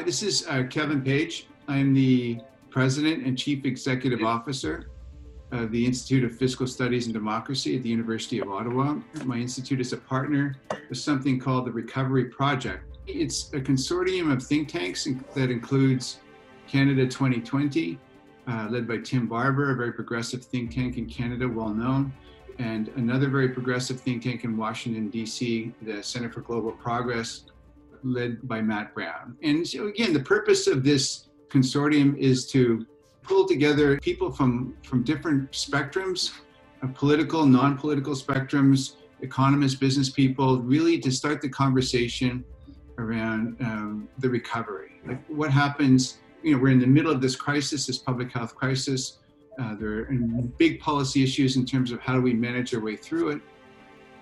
Hi, this is uh, Kevin Page. I'm the President and Chief Executive Officer of the Institute of Fiscal Studies and Democracy at the University of Ottawa. My institute is a partner with something called the Recovery Project. It's a consortium of think tanks that includes Canada 2020, uh, led by Tim Barber, a very progressive think tank in Canada, well known, and another very progressive think tank in Washington, D.C., the Center for Global Progress, led by Matt Brown. And so, again, the purpose of this consortium is to pull together people from, from different spectrums, uh, political, non political spectrums, economists, business people, really to start the conversation around um, the recovery. Like what happens, you know, we're in the middle of this crisis, this public health crisis. Uh, there are big policy issues in terms of how do we manage our way through it,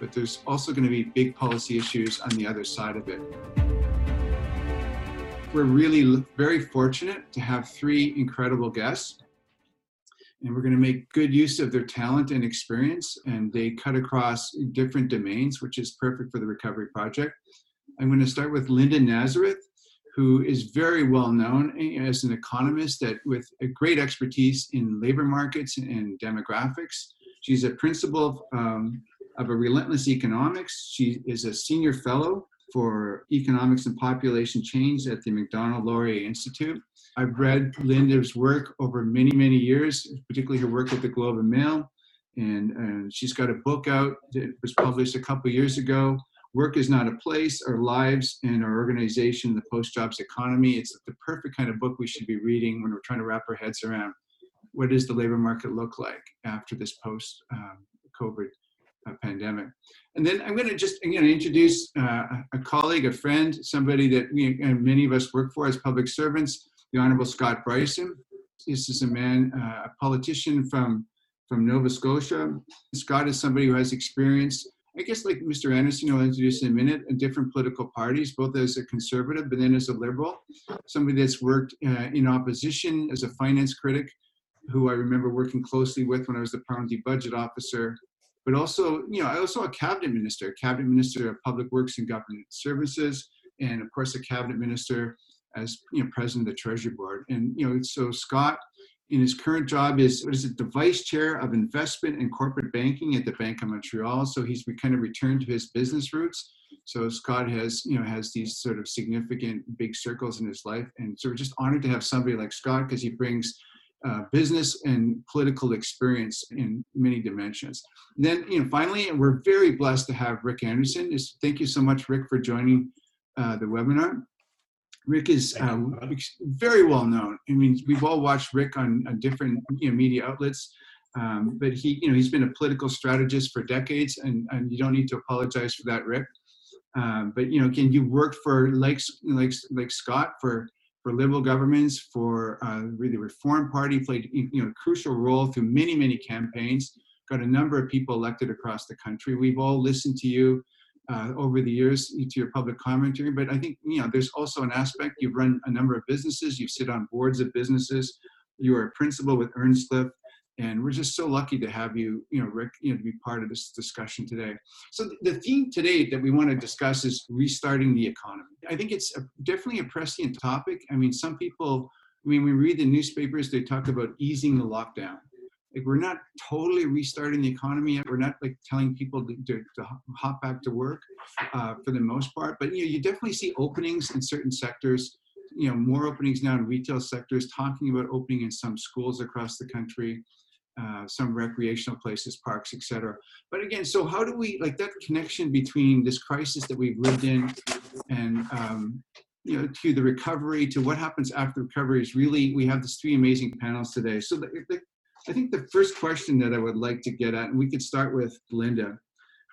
but there's also going to be big policy issues on the other side of it. We're really very fortunate to have three incredible guests. And we're going to make good use of their talent and experience. And they cut across different domains, which is perfect for the Recovery Project. I'm going to start with Linda Nazareth, who is very well known as an economist that with a great expertise in labor markets and demographics. She's a principal um, of a Relentless Economics. She is a senior fellow for economics and population change at the Macdonald Laurier Institute. I've read Linda's work over many, many years, particularly her work at the Globe and Mail. And, and she's got a book out that was published a couple years ago. Work is not a place, our lives and our organization, the post jobs economy. It's the perfect kind of book we should be reading when we're trying to wrap our heads around what does the labor market look like after this post um, COVID pandemic. And then I'm going to just again introduce uh, a colleague, a friend, somebody that we and many of us work for as public servants, the Honorable Scott Brison. This is a man, uh, a politician from from Nova Scotia. Scott is somebody who has experience, I guess, like Mr. Anderson, I'll introduce in a minute, in different political parties, both as a conservative but then as a liberal. Somebody that's worked uh, in opposition as a finance critic, who I remember working closely with when I was the parliamentary budget officer but also, you know, I also a cabinet minister, cabinet minister of public works and government services, and of course a cabinet minister as you know president of the treasury board. And you know, so Scott in his current job is what is it, the vice chair of investment and corporate banking at the Bank of Montreal. So he's kind of returned to his business roots. So Scott has, you know, has these sort of significant big circles in his life, and so we're just honored to have somebody like Scott because he brings uh, business and political experience in many dimensions. And then, you know, finally, we're very blessed to have Rick Anderson. Just thank you so much, Rick, for joining uh, the webinar. Rick is um, very well known. I mean, we've all watched Rick on, on different you know, media outlets, um, but he, you know, he's been a political strategist for decades, and, and you don't need to apologize for that, Rick. Um, but you know, again, you worked for like like like Scott for for liberal governments, for uh, Reform Party, played you know a crucial role through many many campaigns. Got a number of people elected across the country. We've all listened to you uh, over the years to your public commentary, but I think you know there's also an aspect. You've run a number of businesses. You sit on boards of businesses. You are a principal with Ernst Earnscliffe and we're just so lucky to have you, you know, Rick, you know, to be part of this discussion today. So the theme today that we want to discuss is restarting the economy. I think it's a, definitely a prescient topic. I mean, some people, I mean, we read the newspapers, they talk about easing the lockdown. Like we're not totally restarting the economy yet. We're not like telling people to, to, to hop back to work uh, for the most part. But you know, you definitely see openings in certain sectors you know more openings now in retail sectors talking about opening in some schools across the country uh, some recreational places, parks, etc. But again, so how do we like that connection between this crisis that we've lived in and um, you know to the recovery to what happens after recovery is really we have these three amazing panels today. So the, the, I think the first question that I would like to get at, and we could start with Linda.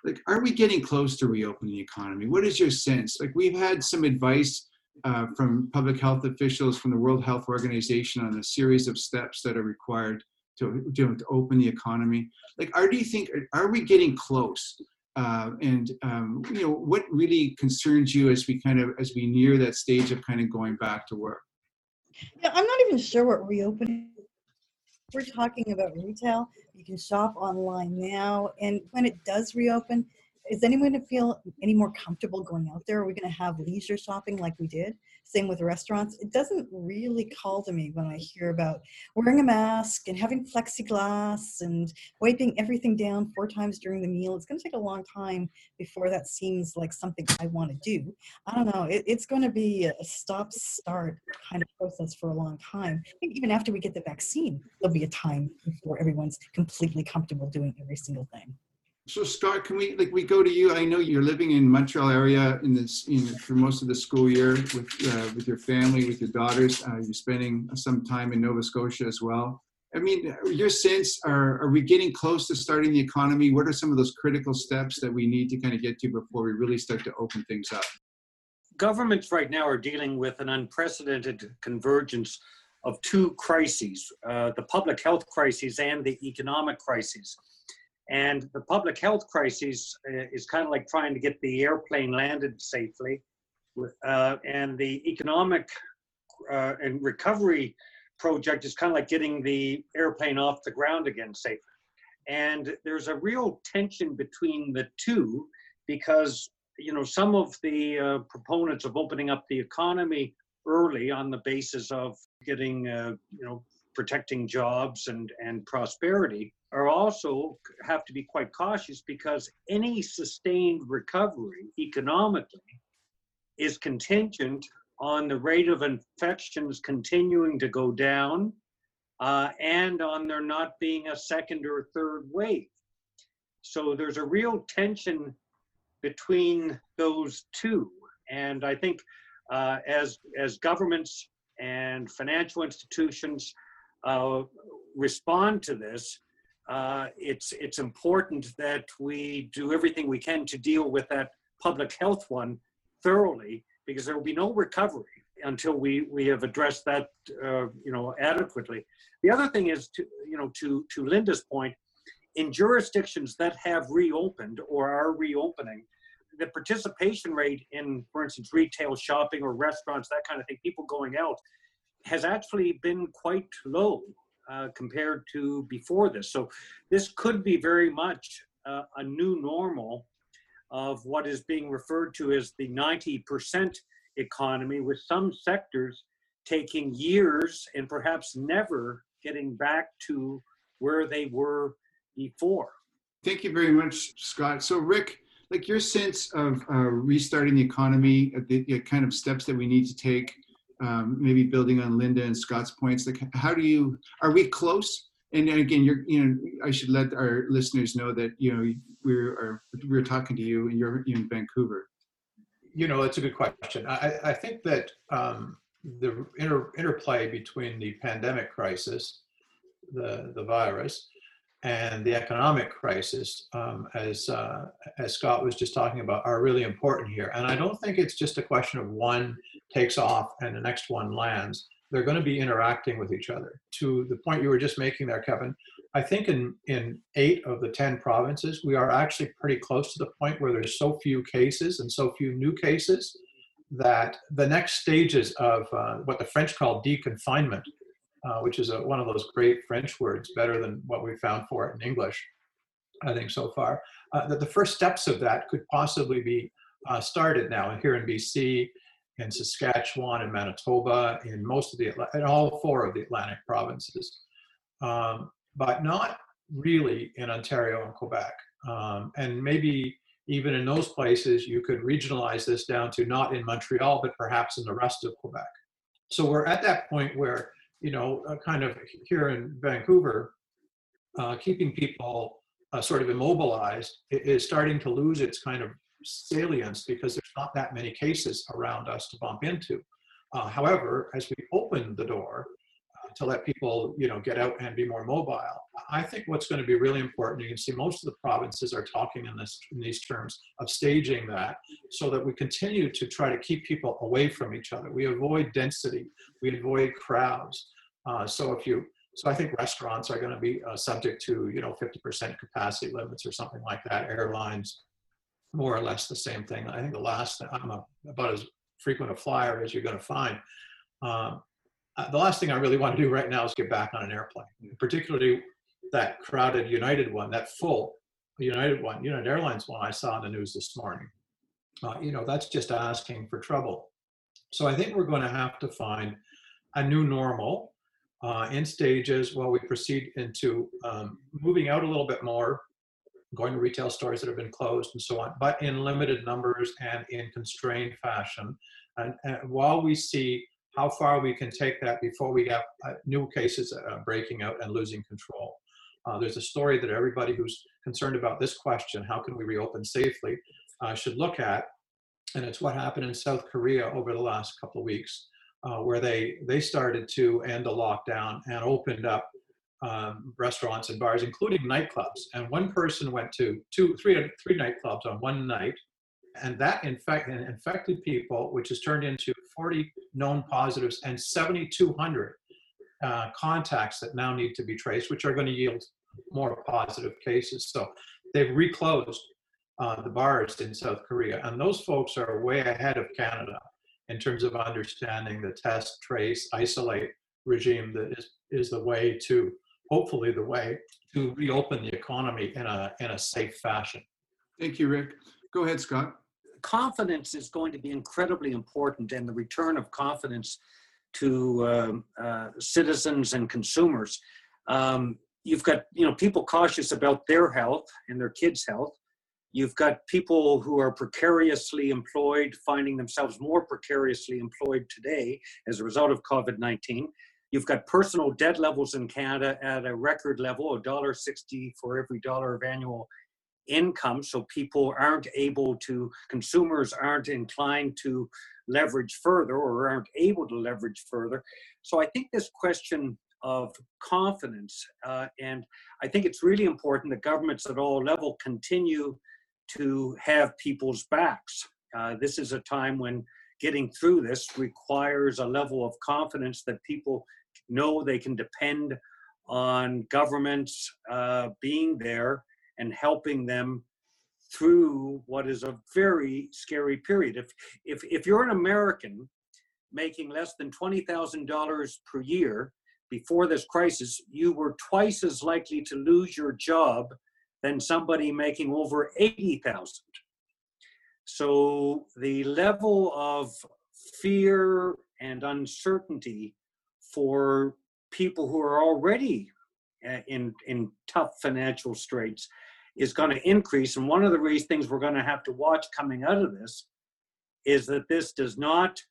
Like, are we getting close to reopening the economy? What is your sense? Like, we've had some advice uh, from public health officials from the World Health Organization on a series of steps that are required to, to, to open the economy. Like, are do you think are we getting close? Uh, and um, you know, what really concerns you as we kind of as we near that stage of kind of going back to work? Yeah, I'm not even sure what reopening. We're talking about retail. You can shop online now, and when it does reopen, is anyone going to feel any more comfortable going out there? Are we going to have leisure shopping like we did? Same with restaurants. It doesn't really call to me when I hear about wearing a mask and having plexiglass and wiping everything down four times during the meal. It's going to take a long time before that seems like something I want to do. I don't know. It, it's going to be a stop start kind of process for a long time. I think even after we get the vaccine, there'll be a time before everyone's completely comfortable doing every single thing. So Scott, can we like we go to you? I know you're living in Montreal area in this know, for most of the school year with uh, with your family, with your daughters. Uh, you're spending some time in Nova Scotia as well. I mean, your sense are are we getting close to starting the economy? What are some of those critical steps that we need to kind of get to before we really start to open things up? Governments right now are dealing with an unprecedented convergence of two crises: uh, the public health crisis and the economic crisis and the public health crisis uh, is kind of like trying to get the airplane landed safely. Uh, and the economic uh, and recovery project is kind of like getting the airplane off the ground again safely. And there's a real tension between the two because, you know, some of the uh, proponents of opening up the economy early on the basis of getting, uh, you know, protecting jobs and, and prosperity are also have to be quite cautious because any sustained recovery economically is contingent on the rate of infections continuing to go down uh, and on there not being a second or third wave. So there's a real tension between those two. And I think uh, as, as governments and financial institutions uh, respond to this, uh, it's it's important that we do everything we can to deal with that public health one thoroughly because there will be no recovery until we we have addressed that uh, you know adequately. The other thing is to you know to to Linda's point, in jurisdictions that have reopened or are reopening, the participation rate in, for instance, retail shopping or restaurants, that kind of thing, people going out, has actually been quite low uh, compared to before this. So this could be very much uh, a new normal of what is being referred to as the 90% economy, with some sectors taking years and perhaps never getting back to where they were before. Thank you very much, Scott. So, Rick, like your sense of uh, restarting the economy, uh, the, the, kind of steps that we need to take um, maybe building on Linda and Scott's points, like how do you, are we close? And again, you're, you know, I should let our listeners know that, you know, we're, we're talking to you and you're in Vancouver. You know, that's a good question. I, I think that um, the inter, interplay between the pandemic crisis, the, the virus, and the economic crisis, um, as uh, as Scott was just talking about, are really important here. And I don't think it's just a question of one takes off and the next one lands. They're going to be interacting with each other. To the point you were just making there, Kevin, I think in in eight of the ten provinces, we are actually pretty close to the point where there's so few cases and so few new cases that the next stages of uh, what the French call deconfinement uh, which is a, one of those great French words, better than what we found for it in English, I think so far, uh, that the first steps of that could possibly be uh, started now here in BC, in Saskatchewan, and Manitoba, in most of the, in all four of the Atlantic provinces, um, but not really in Ontario and Quebec. Um, and maybe even in those places, you could regionalize this down to not in Montreal, but perhaps in the rest of Quebec. So we're at that point where you know, uh, kind of here in Vancouver, uh, keeping people uh, sort of immobilized is starting to lose its kind of salience because there's not that many cases around us to bump into. Uh, however, as we open the door uh, to let people, you know, get out and be more mobile, I think what's going to be really important. You can see most of the provinces are talking in this in these terms of staging that, so that we continue to try to keep people away from each other. We avoid density, we avoid crowds, uh, so if you, so I think restaurants are going to be uh, subject to, you know, 50% capacity limits or something like that. Airlines, more or less the same thing. I think the last, I'm a, about as frequent a flyer as you're going to find. Um, the last thing I really want to do right now is get back on an airplane, particularly that crowded United one, that full. United one, United Airlines one I saw in the news this morning. Uh, you know, that's just asking for trouble. So I think we're going to have to find a new normal uh, in stages while we proceed into um, moving out a little bit more, going to retail stores that have been closed and so on, but in limited numbers and in constrained fashion. And, and while we see how far we can take that before we have uh, new cases uh, breaking out and losing control. Uh, there's a story that everybody who's concerned about this question, how can we reopen safely, uh, should look at. And it's what happened in South Korea over the last couple of weeks, uh, where they, they started to end the lockdown and opened up um, restaurants and bars, including nightclubs. And one person went to two, three, three nightclubs on one night, and that infect, infected people, which has turned into 40 known positives and 7,200 uh, contacts that now need to be traced, which are going to yield more positive cases. So they've reclosed uh, the bars in South Korea, and those folks are way ahead of Canada in terms of understanding the test, trace, isolate regime that is, is the way to, hopefully the way to reopen the economy in a, in a safe fashion. Thank you, Rick. Go ahead, Scott. Confidence is going to be incredibly important, and the return of confidence to um, uh, citizens and consumers. Um, you've got you know people cautious about their health and their kids' health. You've got people who are precariously employed, finding themselves more precariously employed today as a result of COVID 19. You've got personal debt levels in Canada at a record level, $1.60 for every dollar of annual income. So people aren't able to, consumers aren't inclined to leverage further or aren't able to leverage further. So I think this question of confidence, uh, and I think it's really important that governments at all level continue to have people's backs. Uh, this is a time when getting through this requires a level of confidence that people know they can depend on governments uh, being there and helping them through what is a very scary period. If if if you're an American making less than twenty thousand dollars per year before this crisis, you were twice as likely to lose your job than somebody making over eighty thousand. So the level of fear and uncertainty for people who are already uh, in in tough financial straits is going to increase. And one of the things we're going to have to watch coming out of this is that this does not,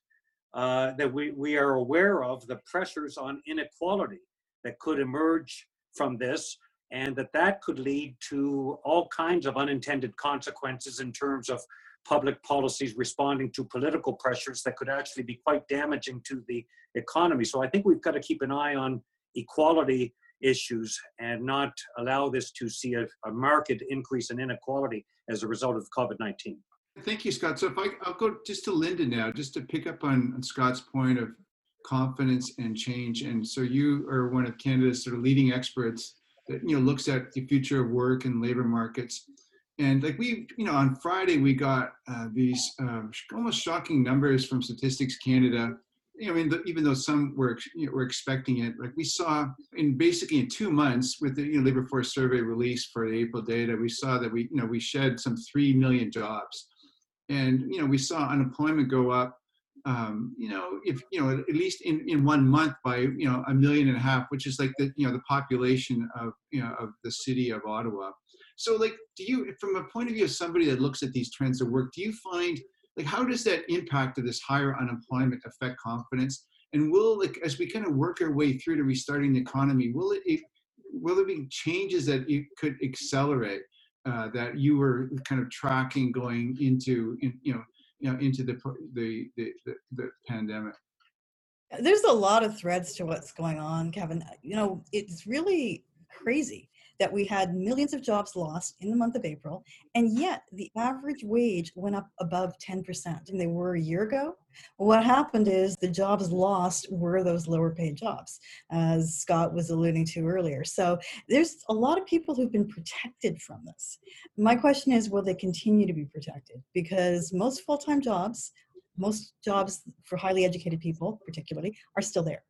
uh, that we, we are aware of the pressures on inequality that could emerge from this, and that that could lead to all kinds of unintended consequences in terms of public policies responding to political pressures that could actually be quite damaging to the economy. So I think we've got to keep an eye on equality issues and not allow this to see a, a marked increase in inequality as a result of COVID 19. Thank you, Scott. So if I, I'll go just to Linda now, just to pick up on, on Scott's point of confidence and change. And so you are one of Canada's sort of leading experts that you know looks at the future of work and labor markets. And like we, you know, on Friday we got uh, these uh, almost shocking numbers from Statistics Canada I mean, the, even though some were you know, were expecting it, like we saw in basically in two months with the you know, labor force survey released for the April data, we saw that we you know we shed some three million jobs, and you know we saw unemployment go up. Um, you know, if you know at least in, in one month by you know a million and a half, which is like the you know the population of you know of the city of Ottawa. So like, do you, from a point of view of somebody that looks at these trends of work, do you find like how does that impact of this higher unemployment affect confidence? And will like as we kind of work our way through to restarting the economy will it, it will there be changes that you could accelerate uh, that you were kind of tracking going into in, you know you know into the the the, the, the pandemic? There's a lot of threads to what's going on kevin. You know it's really crazy that we had millions of jobs lost in the month of April, and yet the average wage went up above 10%, and they were a year ago. What happened is the jobs lost were those lower paid jobs, as Scott was alluding to earlier. So there's a lot of people who've been protected from this. My question is, will they continue to be protected? Because most full time jobs, most jobs for highly educated people, particularly, are still there.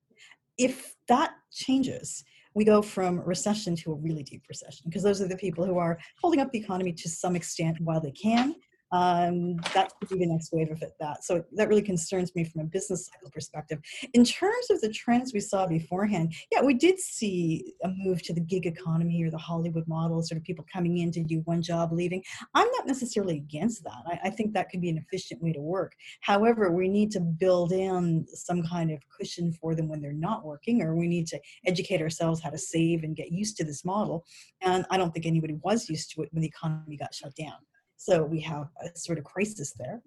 If that changes, we go from recession to a really deep recession because those are the people who are holding up the economy to some extent while they can um, that could be the next wave of it that so that really concerns me from a business cycle perspective. In terms of the trends we saw beforehand yeah we did see a move to the gig economy or the hollywood model sort of people coming in to do one job leaving. I'm not necessarily against that. I, I think that could be an efficient way to work. However we need to build in some kind of cushion for them when they're not working or we need to educate ourselves how to save and get used to this model. And i don't think anybody was used to it when the economy got shut down so we have a sort of crisis there.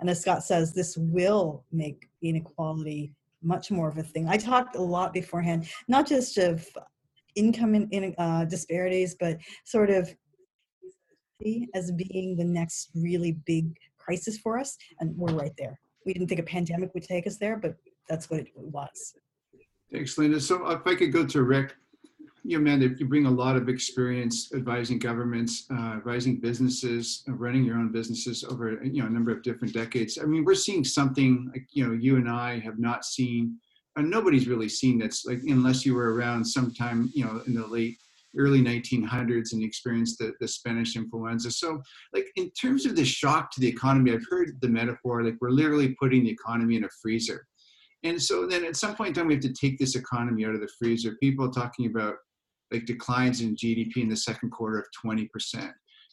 And as Scott says, this will make inequality much more of a thing. I talked a lot beforehand, not just of income in, in uh, disparities, but sort of as being the next really big crisis for us. And we're right there. We didn't think a pandemic would take us there, but that's what it was. Thanks, Linda. So if I could go to Rick, you know, man, you bring a lot of experience advising governments, uh, advising businesses, uh, running your own businesses over you know a number of different decades. I mean, we're seeing something like you know you and I have not seen, and nobody's really seen that's like unless you were around sometime you know in the late early 1900s and experienced the, the Spanish influenza. So, like in terms of the shock to the economy, I've heard the metaphor like we're literally putting the economy in a freezer. And so then at some point in time, we have to take this economy out of the freezer. People talking about like declines in GDP in the second quarter of 20%.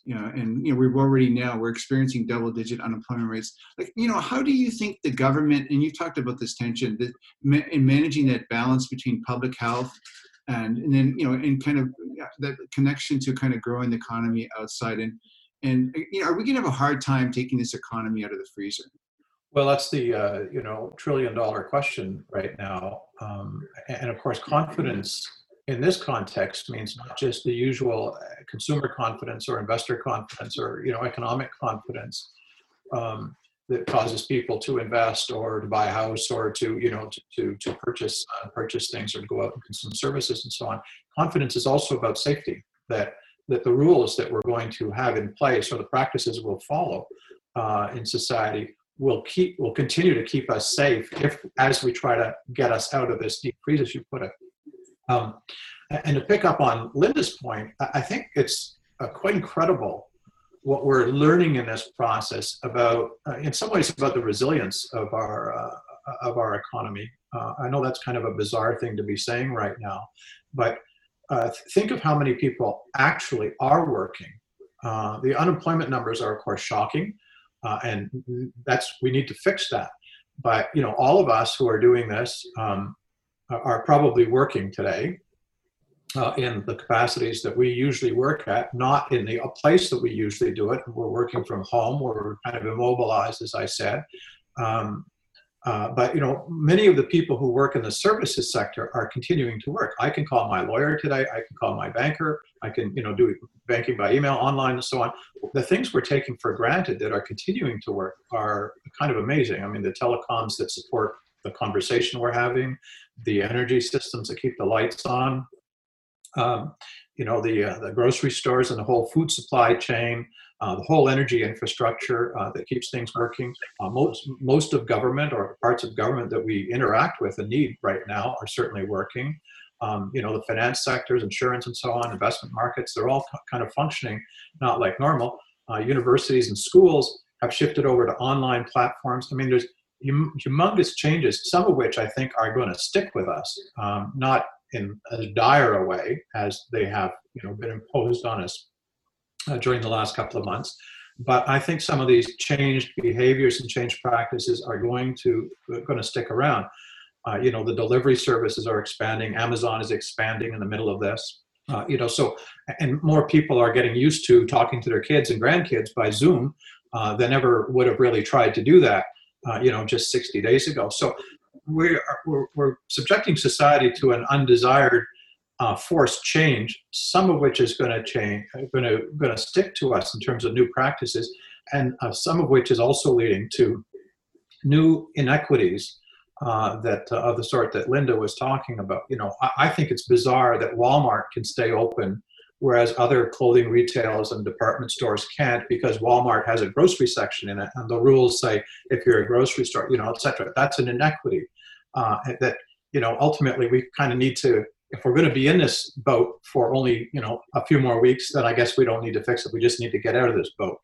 You know, and you know, we've already now we're experiencing double digit unemployment rates. Like, you know, how do you think the government, and you talked about this tension, that in managing that balance between public health and, and then, you know, and kind of that connection to kind of growing the economy outside and, and you know, are we going to have a hard time taking this economy out of the freezer? Well, that's the uh, you know trillion dollar question right now, um, and of course, confidence in this context means not just the usual uh, consumer confidence or investor confidence or you know economic confidence um, that causes people to invest or to buy a house or to you know to to, to purchase uh, purchase things or to go out and consume services and so on. Confidence is also about safety. That that the rules that we're going to have in place or the practices we'll follow uh, in society will keep will continue to keep us safe if as we try to get us out of this deep freeze as you put it um, and to pick up on Linda's point, I think it's uh, quite incredible what we're learning in this process about, uh, in some ways, about the resilience of our uh, of our economy. Uh, I know that's kind of a bizarre thing to be saying right now, but uh, think of how many people actually are working. Uh, the unemployment numbers are, of course, shocking, and that's we need to fix that. But you know, all of us who are doing this um, are probably working today uh, in the capacities that we usually work at, not in the place that we usually do it. We're working from home. We're kind of immobilized, as I said. Um, uh, but you know, many of the people who work in the services sector are continuing to work. I can call my lawyer today. I can call my banker. I can you know do banking by email, online, and so on. The things we're taking for granted that are continuing to work are kind of amazing. I mean, the telecoms that support the conversation we're having, the energy systems that keep the lights on, um, you know, the, uh, the grocery stores and the whole food supply chain, uh, the whole energy infrastructure uh, that keeps things working. Uh, most, most of government or parts of government that we interact with and need right now are certainly working. Um, you know, the finance sectors, insurance and so on, investment markets, they're all kind of functioning not like normal. Uh, universities and schools have shifted over to online platforms. I mean, there's humongous changes, some of which I think are going to stick with us, um, not in as dire a way as they have you know been imposed on us uh, during the last couple of months. But I think some of these changed behaviors and changed practices are going to going to stick around. Uh, you know, the delivery services are expanding. Amazon is expanding in the middle of this. Uh, you know, so and more people are getting used to talking to their kids and grandkids by Zoom uh, than ever would have really tried to do that. Uh, you know, just 60 days ago. So we're, we're, we're subjecting society to an undesired uh, forced change, some of which is going to change, going to going to stick to us in terms of new practices, and uh, some of which is also leading to new inequities uh, that uh, of the sort that Linda was talking about. You know, I, I, think it's bizarre that Walmart can stay open, whereas other clothing retailers and department stores can't because Walmart has a grocery section in it, and the rules say if you're a grocery store, you know, etc. That's an inequity uh, that you know ultimately we kind of need to if we're going to be in this boat for only you know a few more weeks, then I guess we don't need to fix it. We just need to get out of this boat.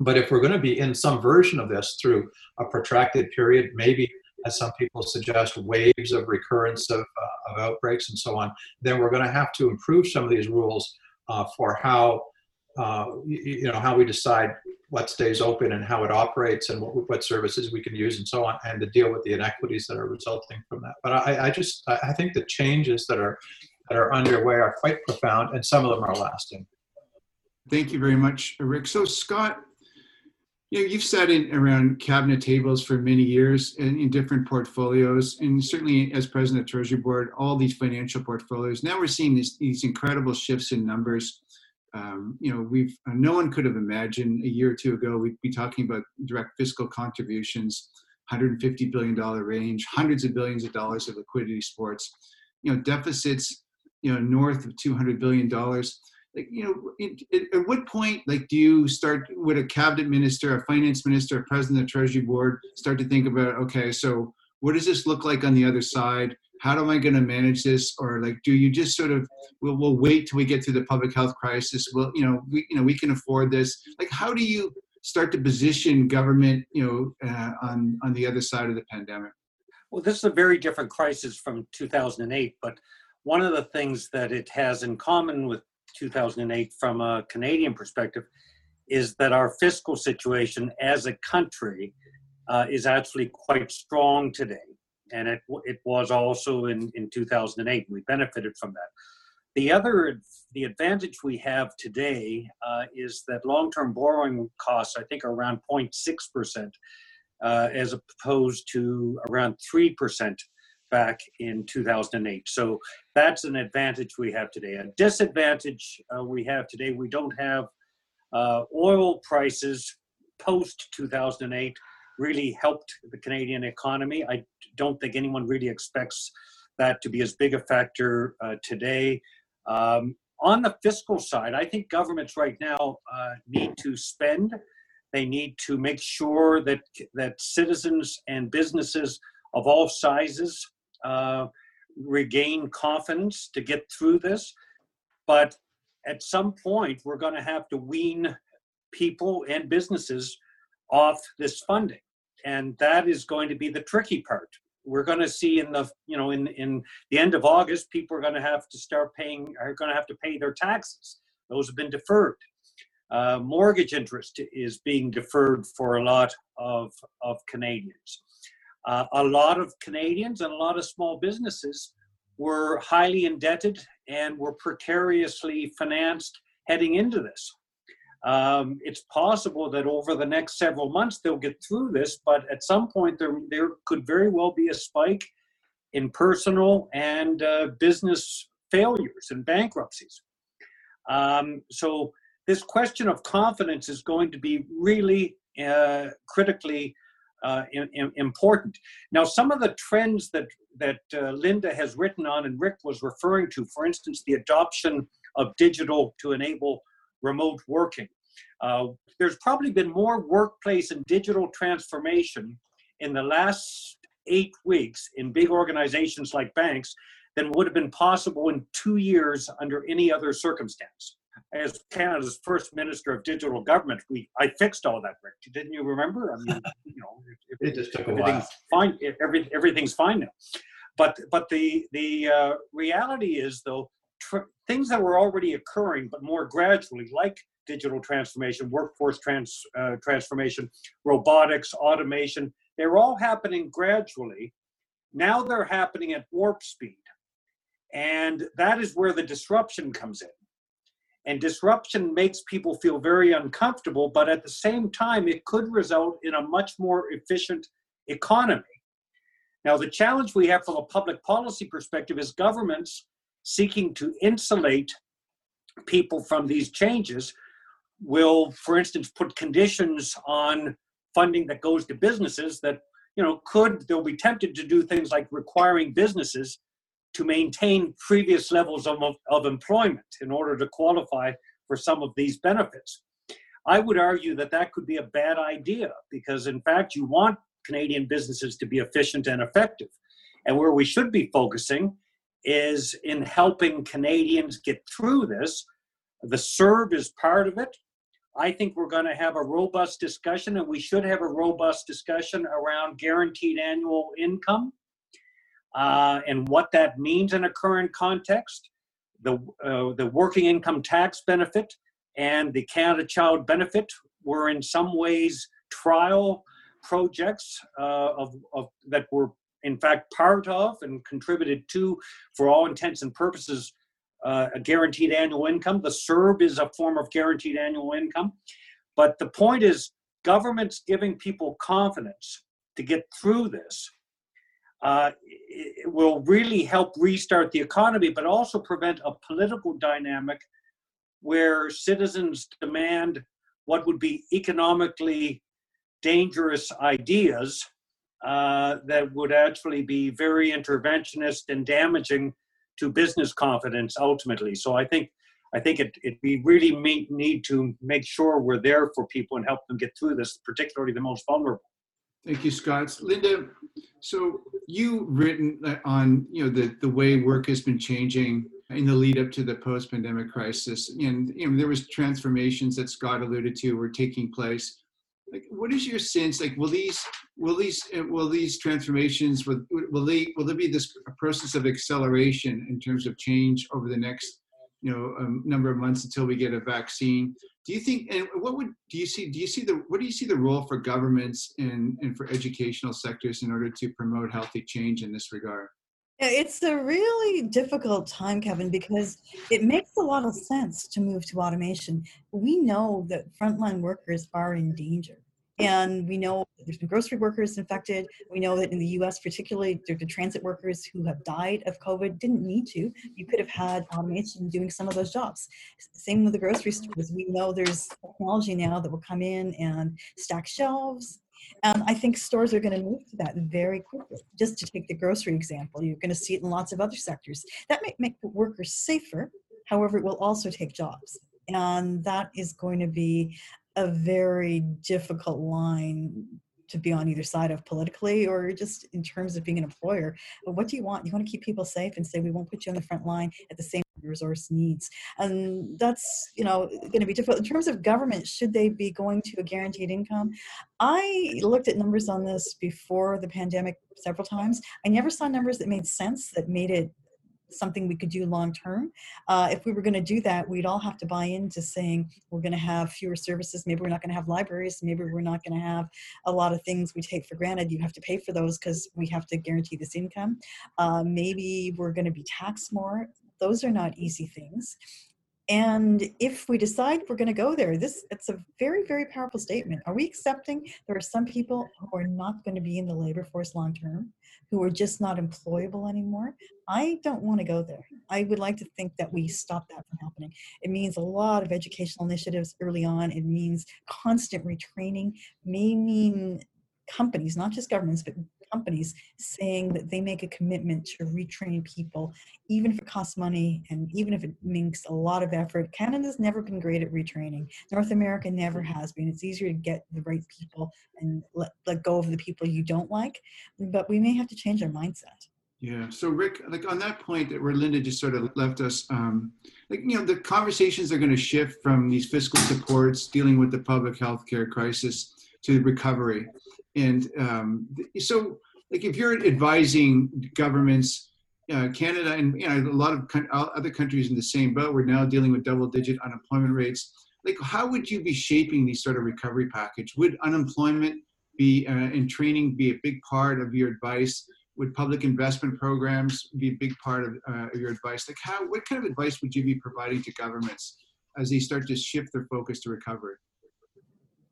But if we're going to be in some version of this through a protracted period, maybe as some people suggest, waves of recurrence of, uh, of outbreaks and so on, then we're going to have to improve some of these rules uh, for how uh, you, know how we decide what stays open and how it operates and what, what services we can use and so on, and to deal with the inequities that are resulting from that. But I, I just I think the changes that are that are underway are quite profound, and some of them are lasting. Thank you very much, Rick. So Scott, you know, you've sat in around cabinet tables for many years in, different portfolios, and certainly as president of Treasury Board, all these financial portfolios. Now we're seeing these, these incredible shifts in numbers um, you know, we've uh, no one could have imagined a year or two ago we'd be talking about direct fiscal contributions, 150 billion dollar range, hundreds of billions of dollars of liquidity sports, you know, deficits, you know, north of 200 billion dollars. Like, you know, it, it, at what point, like, do you start? Would a cabinet minister, a finance minister, a president of the Treasury Board start to think about, okay, so what does this look like on the other side? how am I going to manage this? Or like, do you just sort of, we'll, we'll wait till we get through the public health crisis. Well, you know, we, you know, we can afford this. Like, how do you start to position government, you know, uh, on, on the other side of the pandemic? Well, this is a very different crisis from 2008, but one of the things that it has in common with 2008 from a Canadian perspective is that our fiscal situation as a country uh, is actually quite strong today and it it was also in in 2008. We benefited from that. The other the advantage we have today uh, is that long-term borrowing costs I think are around 0.6 percent, uh, as opposed to around three percent back in 2008. So that's an advantage we have today. A disadvantage uh, we have today we don't have uh, oil prices post 2008 really helped the Canadian economy. I don't think anyone really expects that to be as big a factor uh, today. Um, on the fiscal side, I think governments right now uh, need to spend. They need to make sure that that citizens and businesses of all sizes uh, regain confidence to get through this. But at some point, we're going to have to wean people and businesses off this funding. And that is going to be the tricky part. We're going to see in the you know in in the end of august people are going to have to start paying are going to have to pay their taxes. Those have been deferred. Uh, mortgage interest is being deferred for a lot of of canadians uh, a lot of canadians and a lot of small businesses were highly indebted and were precariously financed heading into this um, it's possible that over the next several months they'll get through this, but at some point there there could very well be a spike in personal and uh, business failures and bankruptcies. Um, so this question of confidence is going to be really uh, critically uh, in, in important. Now, some of the trends that that uh, Linda has written on and Rick was referring to, for instance, the adoption of digital to enable remote working. Uh, there's probably been more workplace and digital transformation in the last eight weeks in big organizations like banks than would have been possible in two years under any other circumstance. As Canada's first minister of digital government, we I fixed all that, Rick. Didn't you remember? I mean, you know, it, it just took a while. Fine, every, everything's fine now. But but the the uh, reality is though tr- things that were already occurring, but more gradually, like digital transformation, workforce trans, uh, transformation, robotics, automation, they're all happening gradually. Now they're happening at warp speed. And that is where the disruption comes in. And disruption makes people feel very uncomfortable, but at the same time, it could result in a much more efficient economy. Now, the challenge we have from a public policy perspective is governments seeking to insulate people from these changes will, for instance, put conditions on funding that goes to businesses that, you know, could, they'll be tempted to do things like requiring businesses to maintain previous levels of, of employment in order to qualify for some of these benefits. I would argue that that could be a bad idea because, in fact, you want Canadian businesses to be efficient and effective. And where we should be focusing is in helping Canadians get through this. The CERB is part of it. I think we're going to have a robust discussion, and we should have a robust discussion around guaranteed annual income uh, and what that means in a current context. The, uh, the working income tax benefit and the Canada Child benefit were in some ways trial projects uh, of, of, that were in fact part of and contributed to, for all intents and purposes, uh, a guaranteed annual income. The CERB is a form of guaranteed annual income. But the point is, government's giving people confidence to get through this uh, it will really help restart the economy, but also prevent a political dynamic where citizens demand what would be economically dangerous ideas uh, that would actually be very interventionist and damaging to business confidence ultimately. So I think I think it, it we really need to make sure we're there for people and help them get through this, particularly the most vulnerable. Thank you, Scott. Linda, so you written on you know the the way work has been changing in the lead up to the post-pandemic crisis, and you know there was transformations that Scott alluded to were taking place. Like, what is your sense? Like, will these will these will these transformations will will they will there be this process of acceleration in terms of change over the next you know um, number of months until we get a vaccine? Do you think and what would do you see do you see the what do you see the role for governments and and for educational sectors in order to promote healthy change in this regard it's a really difficult time, Kevin, because it makes a lot of sense to move to automation. We know that frontline workers are in danger. And we know there's been grocery workers infected. We know that in the US, particularly, the transit workers who have died of COVID didn't need to. You could have had automation doing some of those jobs. Same with the grocery stores. We know there's technology now that will come in and stack shelves. And I think stores are going to move to that very quickly. Just to take the grocery example, you're going to see it in lots of other sectors. That may make workers safer. However, it will also take jobs and that is going to be a very difficult line to be on either side of politically or just in terms of being an employer. But what do you want? You want to keep people safe and say we won't put you on the front line at the same resource needs. And that's, you know, going to be difficult. In terms of government, should they be going to a guaranteed income? I looked at numbers on this before the pandemic several times. I never saw numbers that made sense that made it something we could do long term. Uh, if we were going to do that, we'd all have to buy into saying we're going to have fewer services. Maybe we're not going to have libraries. Maybe we're not going to have a lot of things we take for granted. You have to pay for those because we have to guarantee this income. Uh, maybe we're going to be taxed more. Those are not easy things. And if we decide we're going to go there, this it's a very, very powerful statement. Are we accepting there are some people who are not going to be in the labor force long term, who are just not employable anymore? I don't want to go there. I would like to think that we stop that from happening. It means a lot of educational initiatives early on. It means constant retraining, may mean companies, not just governments, but companies saying that they make a commitment to retrain people, even if it costs money and even if it makes a lot of effort. Canada's never been great at retraining. North America never has been. It's easier to get the right people and let, let go of the people you don't like, but we may have to change our mindset. Yeah. So Rick, like on that point that where Linda just sort of left us, um, like you know, the conversations are going to shift from these fiscal supports dealing with the public health care crisis to recovery. And um, so, like, if you're advising governments, uh, Canada and you know, a lot of other countries in the same boat, we're now dealing with double-digit unemployment rates. Like, how would you be shaping these sort of recovery package? Would unemployment be uh, and training be a big part of your advice? Would public investment programs be a big part of, uh, of your advice? Like, how? What kind of advice would you be providing to governments as they start to shift their focus to recovery?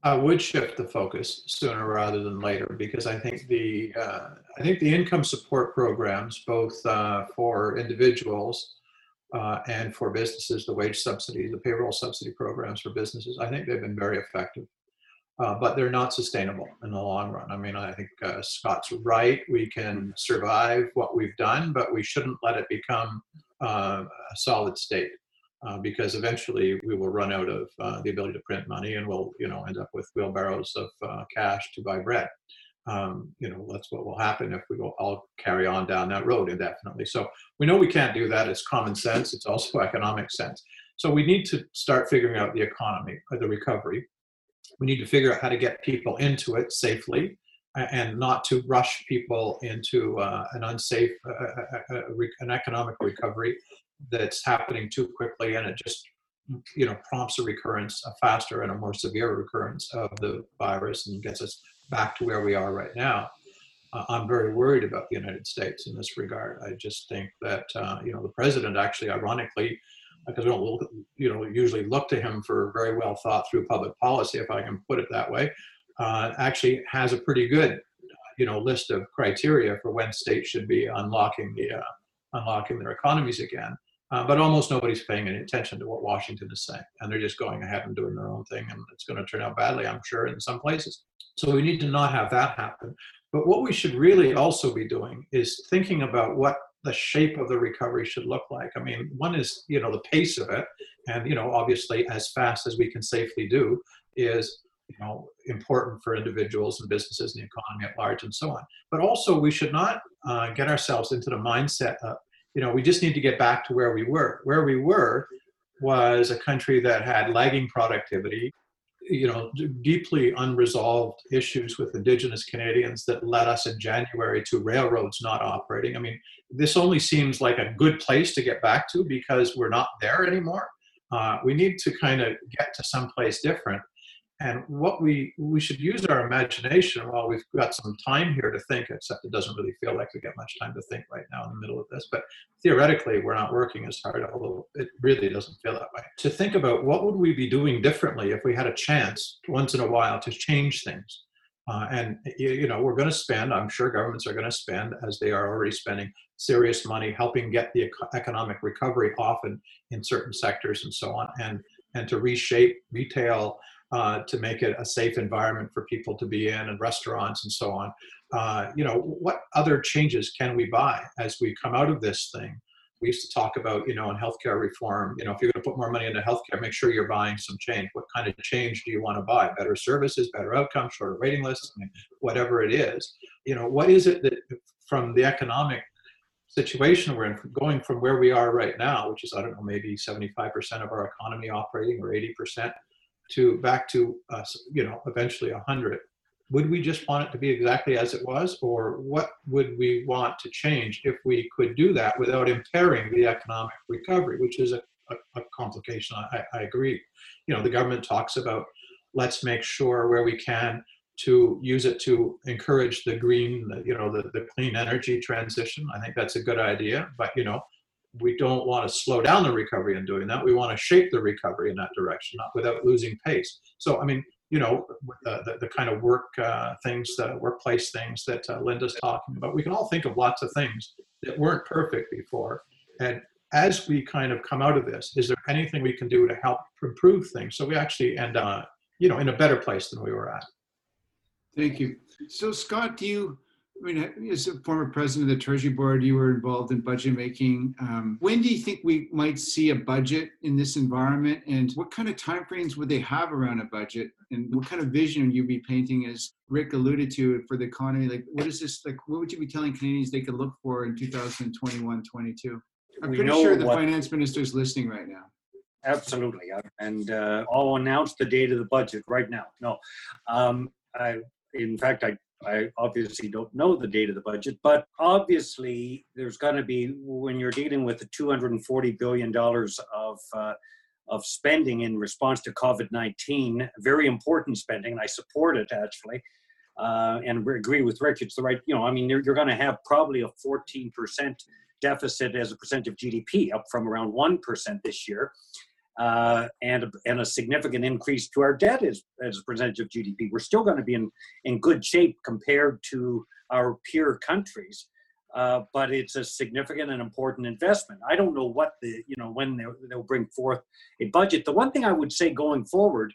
I would shift the focus sooner rather than later because I think the uh, I think the income support programs, both uh, for individuals uh, and for businesses, the wage subsidy, the payroll subsidy programs for businesses, I think they've been very effective. Uh, but they're not sustainable in the long run. I mean, I think uh, Scott's right. We can survive what we've done, but we shouldn't let it become uh, a solid state uh, because eventually we will run out of uh, the ability to print money and we'll you know end up with wheelbarrows of uh, cash to buy bread um, you know, that's what will happen if we all carry on down that road indefinitely. So we know we can't do that. It's common sense. It's also economic sense. So we need to start figuring out the economy, or the recovery. We need to figure out how to get people into it safely and not to rush people into uh, an unsafe, uh, uh, uh an economic recovery that's happening too quickly and it just you know prompts a recurrence a faster and a more severe recurrence of the virus and gets us back to where we are right now. Uh, i'm very worried about the united states in this regard. I just think that uh, you know the president actually ironically because we don't you know usually look to him for very well thought through public policy if i can put it that way uh, actually has a pretty good you know list of criteria for when states should be unlocking the uh, unlocking their economies again uh, but almost nobody's paying any attention to what Washington is saying. And they're just going ahead and doing their own thing. And it's going to turn out badly, I'm sure, in some places. So we need to not have that happen. But what we should really also be doing is thinking about what the shape of the recovery should look like. I mean, one is, you know, the pace of it. And, you know, obviously, as fast as we can safely do is you know important for individuals and businesses and the economy at large and so on but also we should not uh, get ourselves into the mindset of you know, we just need to get back to where we were. Where we were was a country that had lagging productivity, you know, deeply unresolved issues with Indigenous Canadians that led us in January to railroads not operating. I mean, this only seems like a good place to get back to because we're not there anymore. Uh, we need to kind of get to someplace different and what we we should use our imagination while we've got some time here to think except it doesn't really feel like we get much time to think right now in the middle of this but theoretically we're not working as hard although it really doesn't feel that way. To think about what would we be doing differently if we had a chance once in a while to change things. Uh, and you know we're going to spend i'm sure governments are going to spend as they are already spending serious money helping get the economic recovery often in certain sectors and so on. And and to reshape retail uh, to make it a safe environment for people to be in and restaurants and so on. Uh, you know, what other changes can we buy as we come out of this thing? We used to talk about, you know, in healthcare reform, you know, if you're going to put more money into healthcare, make sure you're buying some change. What kind of change do you want to buy? Better services, better outcomes, shorter waiting lists, whatever it is. You know, what is it that from the economic situation we're in, going from where we are right now, which is, I don't know, maybe 75% of our economy operating or 80%, to back to us, you know, eventually 100, would we just want it to be exactly as it was, or what would we want to change if we could do that without impairing the economic recovery, which is a, a, a complication. I, I agree. You know, the government talks about let's make sure where we can to use it to encourage the green, you know, the, the clean energy transition. I think that's a good idea, but you know, we don't want to slow down the recovery in doing that. We want to shape the recovery in that direction, not without losing pace. So, I mean, you know, the, the, the kind of work uh, things, the workplace things that uh, Linda's talking about, we can all think of lots of things that weren't perfect before. And as we kind of come out of this, is there anything we can do to help improve things so we actually end up, you know, in a better place than we were at? Thank you. So, Scott, do you I mean, as a former president of the Treasury Board, you were involved in budget making. Um, when do you think we might see a budget in this environment, and what kind of timeframes would they have around a budget, and what kind of vision you be painting, as Rick alluded to, for the economy? Like, what is this like? What would you be telling Canadians they could look for in 2021, 22? I'm we pretty sure the what, finance minister is listening right now. Absolutely, and uh, I'll announce the date of the budget right now. No, um, I, in fact, I I obviously don't know the date of the budget, but obviously there's going to be when you're dealing with the 240 billion dollars of uh, of spending in response to COVID-19, very important spending, and I support it actually, uh, and agree with Rick. It's the right, you know, I mean, you're, you're going to have probably a 14 percent deficit as a percent of GDP, up from around one percent this year uh, and, and a significant increase to our debt as, as a percentage of GDP. We're still going to be in, in good shape compared to our peer countries. Uh, but it's a significant and important investment. I don't know what the, you know, when they'll, they'll bring forth a budget. The one thing I would say going forward,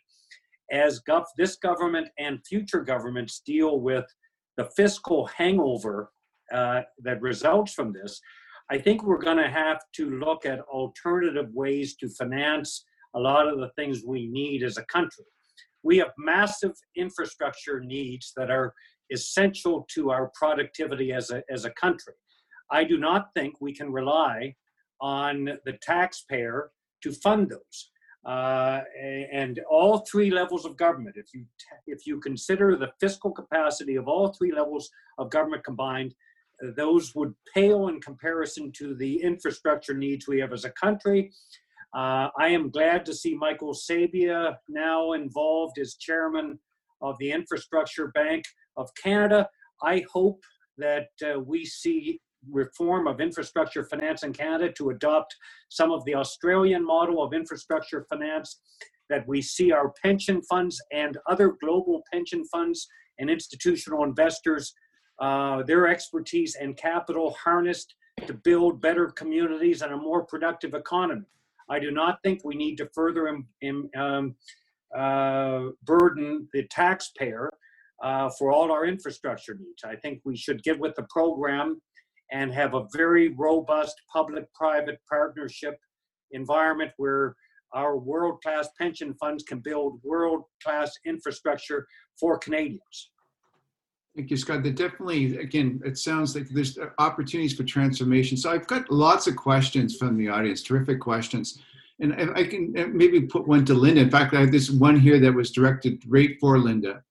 as gov- this government and future governments deal with the fiscal hangover uh, that results from this, I think we're going to have to look at alternative ways to finance a lot of the things we need as a country. we have massive infrastructure needs that are essential to our productivity as a, as a country. I do not think we can rely on the taxpayer to fund those. Uh, and all three levels of government, if you if you consider the fiscal capacity of all three levels of government combined, those would pale in comparison to the infrastructure needs we have as a country. Uh, I am glad to see Michael Sabia now involved as chairman of the Infrastructure Bank of Canada. I hope that uh, we see reform of infrastructure finance in Canada to adopt some of the Australian model of infrastructure finance, that we see our pension funds and other global pension funds and institutional investors, uh, their expertise and capital harnessed to build better communities and a more productive economy. I do not think we need to further um, uh, burden the taxpayer uh, for all our infrastructure needs. I think we should get with the program and have a very robust public-private partnership environment where our world-class pension funds can build world-class infrastructure for Canadians. Thank you, Scott. That definitely, again, it sounds like there's opportunities for transformation. So I've got lots of questions from the audience, terrific questions. And I can uh, maybe put one to Linda. In fact, I have this one here that was directed right for Linda.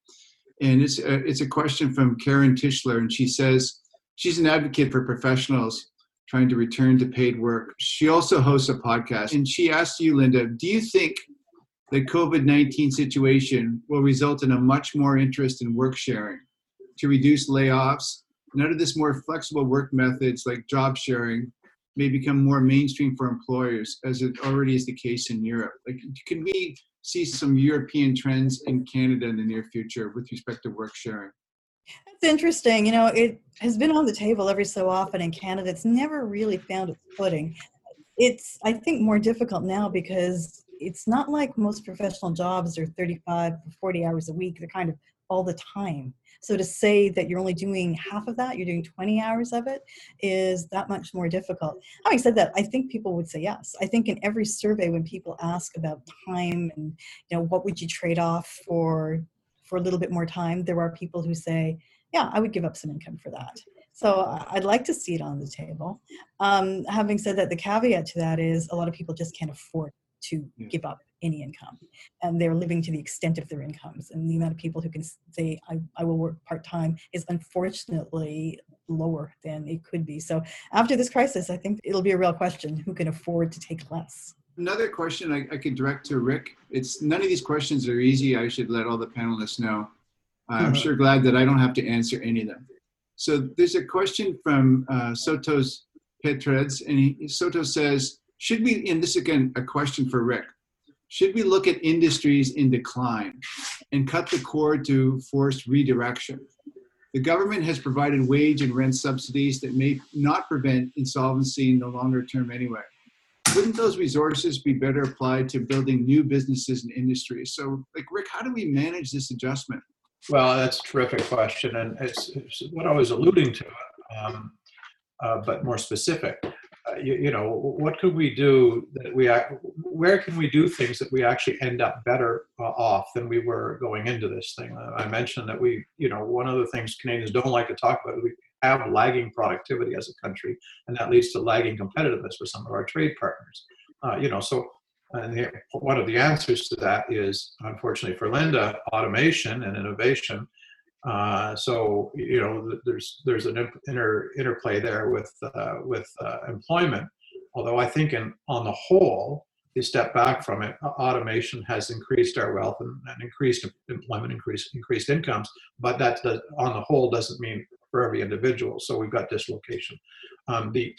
And it's a, it's a question from Karen Tischler, and she says, she's an advocate for professionals trying to return to paid work. She also hosts a podcast, and she asked you, Linda, do you think the COVID 19 situation will result in a much more interest in work sharing to reduce layoffs? None of this more flexible work methods like job sharing may become more mainstream for employers, as it already is the case in Europe. Like, can we see some European trends in Canada in the near future with respect to work sharing? That's interesting. You know, it has been on the table every so often in Canada. It's never really found its footing. It's, I think, more difficult now because it's not like most professional jobs are 35 or 40 hours a week. They're kind of all the time. So to say that you're only doing half of that, you're doing 20 hours of it, is that much more difficult. Having said that, I think people would say yes. I think in every survey, when people ask about time and you know what would you trade off for for a little bit more time, there are people who say, yeah, I would give up some income for that. So I'd like to see it on the table. Um, having said that, the caveat to that is a lot of people just can't afford to yeah. give up any income and they're living to the extent of their incomes and the amount of people who can say i, I will work part-time is unfortunately lower than it could be. So after this crisis i think it'll be a real question who can afford to take less? Another question I, I could direct to rick. It's none of these questions are easy. I should let all the panelists know. I'm uh-huh. sure glad that i don't have to answer any of them. So there's a question from uh, soto's petreds and he, soto says should we and this again a question for rick should we look at industries in decline and cut the cord to forced redirection? The government has provided wage and rent subsidies that may not prevent insolvency in the longer term anyway. Wouldn't those resources be better applied to building new businesses and industries? So, like Rick, how do we manage this adjustment? Well, that's a terrific question, and it's, it's what I was alluding to, um, uh, but more specific. Uh, you, you, know, what could we do that we, where can we do things that we actually end up better uh, off than we were going into this thing? Uh, I mentioned that we, you know, one of the things Canadians don't like to talk about, we have lagging productivity as a country, and that leads to lagging competitiveness for some of our trade partners. Uh, you know, so and the, one of the answers to that is, unfortunately for Linda, automation and innovation. Uh, so you know, there's there's an inter, interplay there with uh, with uh, employment. Although I think, in on the whole, you step back from it, automation has increased our wealth and, and increased employment, increased increased incomes. But that does, on the whole doesn't mean for every individual. So we've got dislocation. Um, the,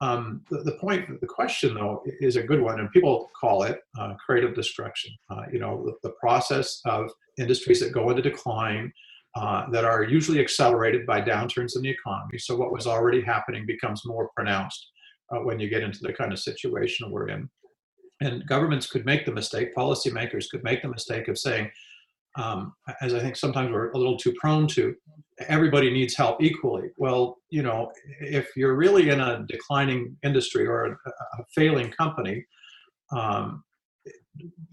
um, the, point, the question though, is a good one, and people call it uh, creative destruction. Uh, you know, the, the process of industries that go into decline uh, that are usually accelerated by downturns in the economy. So what was already happening becomes more pronounced uh, when you get into the kind of situation we're in. And governments could make the mistake, policymakers could make the mistake of saying, um, as I think sometimes we're a little too prone to, everybody needs help equally. Well, you know, if you're really in a declining industry or a, a failing company, um,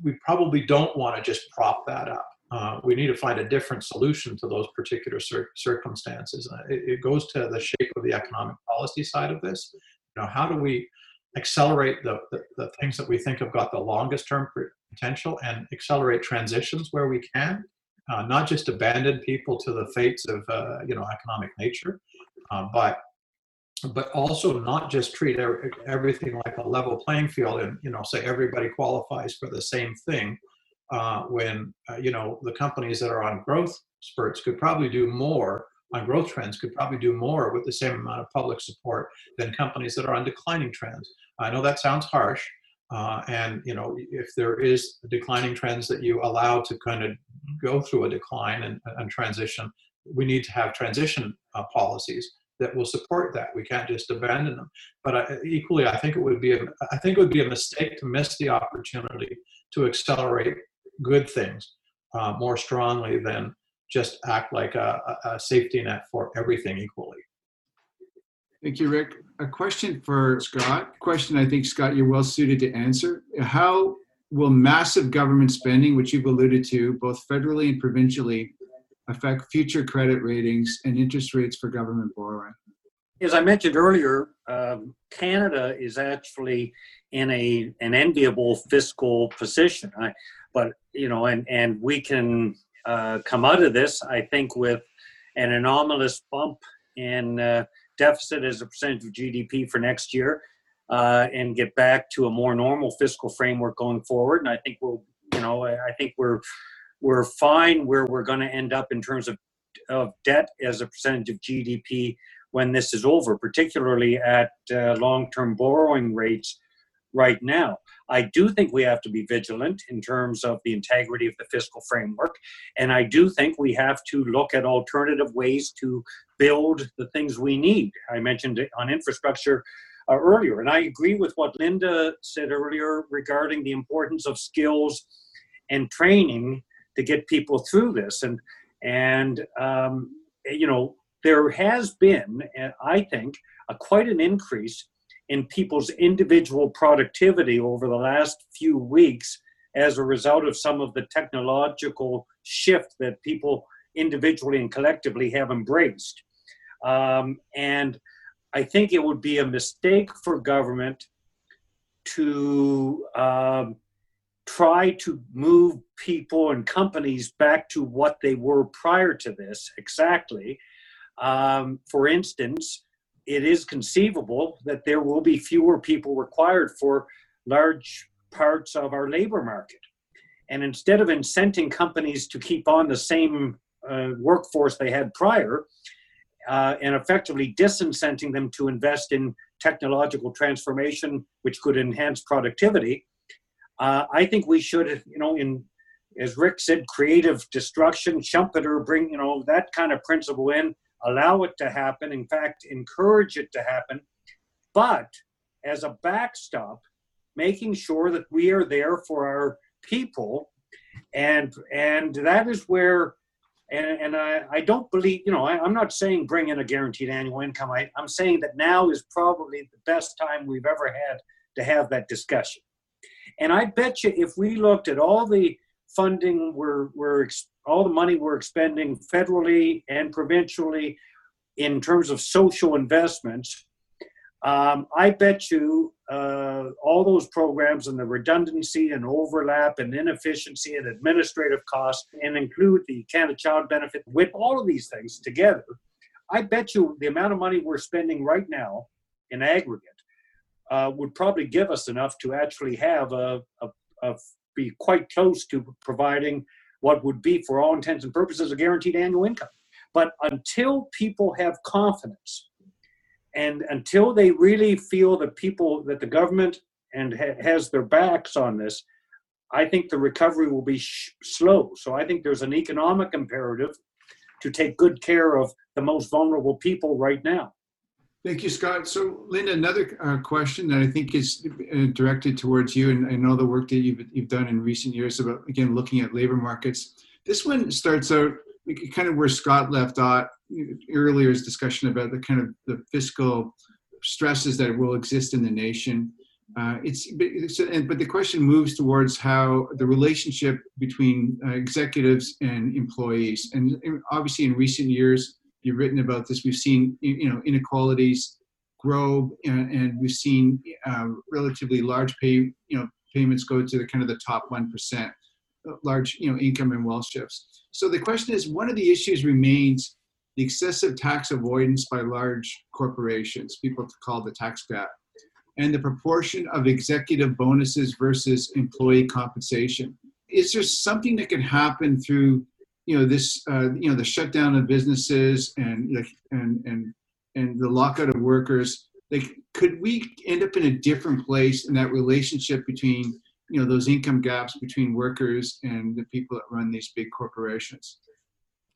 we probably don't want to just prop that up uh, we need to find a different solution to those particular cir- circumstances. Uh, it, it, goes to the shape of the economic policy side of this. You know, how do we accelerate the, the, the things that we think have got the longest term potential and accelerate transitions where we can, uh, not just abandon people to the fates of uh, you know economic nature, uh, but but also not just treat everything like a level playing field and you know say everybody qualifies for the same thing uh, when uh, you know the companies that are on growth spurts could probably do more on growth trends could probably do more with the same amount of public support than companies that are on declining trends i know that sounds harsh uh, and you know if there is declining trends that you allow to kind of go through a decline and, and transition we need to have transition uh, policies that will support that. We can't just abandon them. But I, equally, I think it would be a, I think it would be a mistake to miss the opportunity to accelerate good things uh, more strongly than just act like a, a safety net for everything equally. Thank you, Rick. A question for Scott. Question I think, Scott, you're well suited to answer. How will massive government spending, which you've alluded to, both federally and provincially, affect future credit ratings and interest rates for government borrowing? As I mentioned earlier, um, Canada is actually in a an enviable fiscal position. I, but you know, and and we can uh, come out of this, I think, with an anomalous bump in uh, deficit as a percentage of GDP for next year, uh, and get back to a more normal fiscal framework going forward. And I think we'll, you know, I think we're we're fine where we're going to end up in terms of, of debt as a percentage of GDP when this is over, particularly at uh, long term borrowing rates right now. I do think we have to be vigilant in terms of the integrity of the fiscal framework. And I do think we have to look at alternative ways to build the things we need. I mentioned on infrastructure uh, earlier, and I agree with what Linda said earlier regarding the importance of skills and training to get people through this. And and um, you know there has been, I think, a, quite an increase in people's individual productivity over the last few weeks as a result of some of the technological shift that people individually and collectively have embraced. Um, and I think it would be a mistake for government to um, try to move people and companies back to what they were prior to this exactly. Um, for instance, it is conceivable that there will be fewer people required for large parts of our labor market. And instead of incenting companies to keep on the same uh, workforce they had prior, uh, and effectively disincenting them to invest in technological transformation, which could enhance productivity, uh, I think we should, you know, in as Rick said, creative destruction, Schumpeter, bring you know that kind of principle in, allow it to happen. In fact, encourage it to happen, but as a backstop, making sure that we are there for our people, and and that is where. And, and I, I don't believe, you know, I, am not saying bring in a guaranteed annual income. I, I'm saying that now is probably the best time we've ever had to have that discussion and I bet you if we looked at all the funding we're, we're all the money we're expending federally and provincially in terms of social investments, um, I bet you uh, all those programs and the redundancy and overlap and inefficiency and administrative costs and include the Canada Child Benefit with all of these things together, I bet you the amount of money we're spending right now in aggregate uh, would probably give us enough to actually have a, a, a, be quite close to providing what would be, for all intents and purposes, a guaranteed annual income. But until people have confidence, and until they really feel that people that the government and ha- has their backs on this, I think the recovery will be sh- slow. So I think there's an economic imperative to take good care of the most vulnerable people right now. Thank you, Scott. So, Linda, another uh, question that I think is uh, directed towards you, and I know the work that you've, you've done in recent years about, again, looking at labor markets. This one starts out kind of where Scott left off earlier's discussion about the kind of the fiscal stresses that will exist in the nation. Uh, it's, it's but the question moves towards how the relationship between uh, executives and employees, and, and, obviously in recent years, you've written about this. We've seen you know inequalities grow, and, and we've seen uh, relatively large pay you know payments go to the kind of the top one percent, uh, large you know income and wealth shifts. So the question is, one of the issues remains the excessive tax avoidance by large corporations, people call the tax gap and the proportion of executive bonuses versus employee compensation. Is there something that can happen through, you know, this, uh, you know, the shutdown of businesses and and and and the lockout of workers? Like, could we end up in a different place in that relationship between, you know, those income gaps between workers and the people that run these big corporations?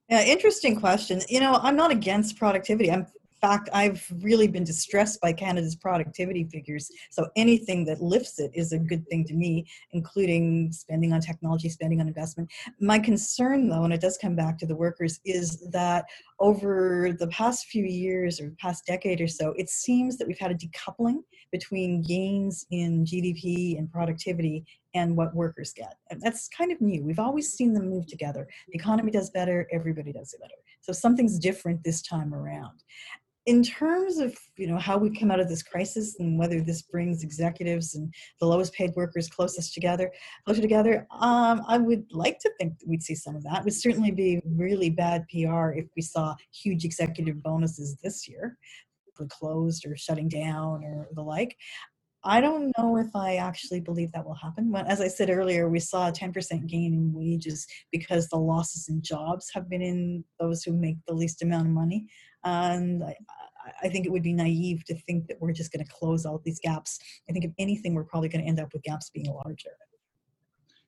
Yeah, interesting question. You know, I'm not against productivity. I'm fact, I've really been distressed by Canada's productivity figures. So anything that lifts it is a good thing to me, including spending on technology, spending on investment. My concern, though, and it does come back to the workers, is that over the past few years or past decade or so, it seems that we've had a decoupling between gains in GDP and productivity and what workers get. And that's kind of new. We've always seen them move together. The economy does better, everybody does it better. So something's different this time around in terms of you know how we come out of this crisis and whether this brings executives and the lowest paid workers closest together closer together um, i would like to think we'd see some of that it would certainly be really bad pr if we saw huge executive bonuses this year closed or shutting down or the like I don't know if I actually believe that will happen. But as I said earlier, we saw a 10% gain in wages because the losses in jobs have been in those who make the least amount of money. And I, I think it would be naive to think that we're just going to close all these gaps. I think if anything, we're probably going to end up with gaps being larger.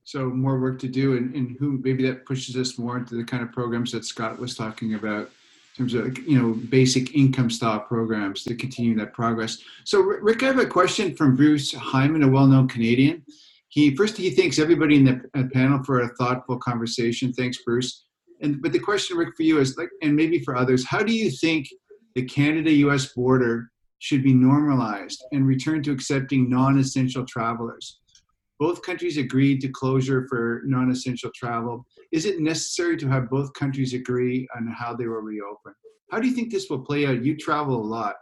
So more work to do, and, and who maybe that pushes us more into the kind of programs that Scott was talking about in terms of you know basic income style programs to continue that progress. So Rick, I have a question from Bruce Hyman, a well-known Canadian. He first he thanks everybody in the uh, panel for a thoughtful conversation. Thanks, Bruce. And but the question, Rick, for you is like, and maybe for others, how do you think the Canada US border should be normalized and return to accepting non essential travelers. Both countries agreed to closure for non essential travel. Is it necessary to have both countries agree on how they will reopen? How do you think this will play out? You travel a lot.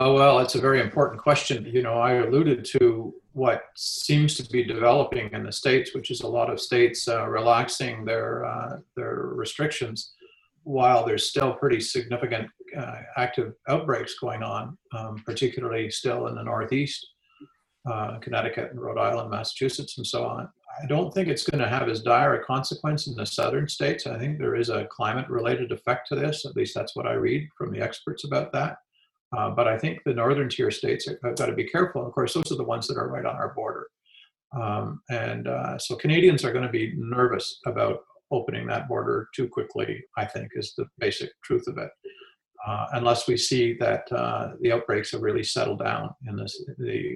Oh, well, it's a very important question. You know, I alluded to what seems to be developing in the states, which is a lot of states uh, relaxing their uh, their restrictions while there's still pretty significant uh, active outbreaks going on, um, particularly still in the Northeast, uh, Connecticut and Rhode Island, Massachusetts, and so on. I don't think it's going to have as dire a consequence in the southern states. I think there is a climate related effect to this. At least that's what I read from the experts about that. Uh, but I think the northern tier states have got to be careful. Of course, those are the ones that are right on our border. Um, and uh, so Canadians are going to be nervous about opening that border too quickly, I think, is the basic truth of it. Uh, unless we see that uh, the outbreaks have really settled down in this, the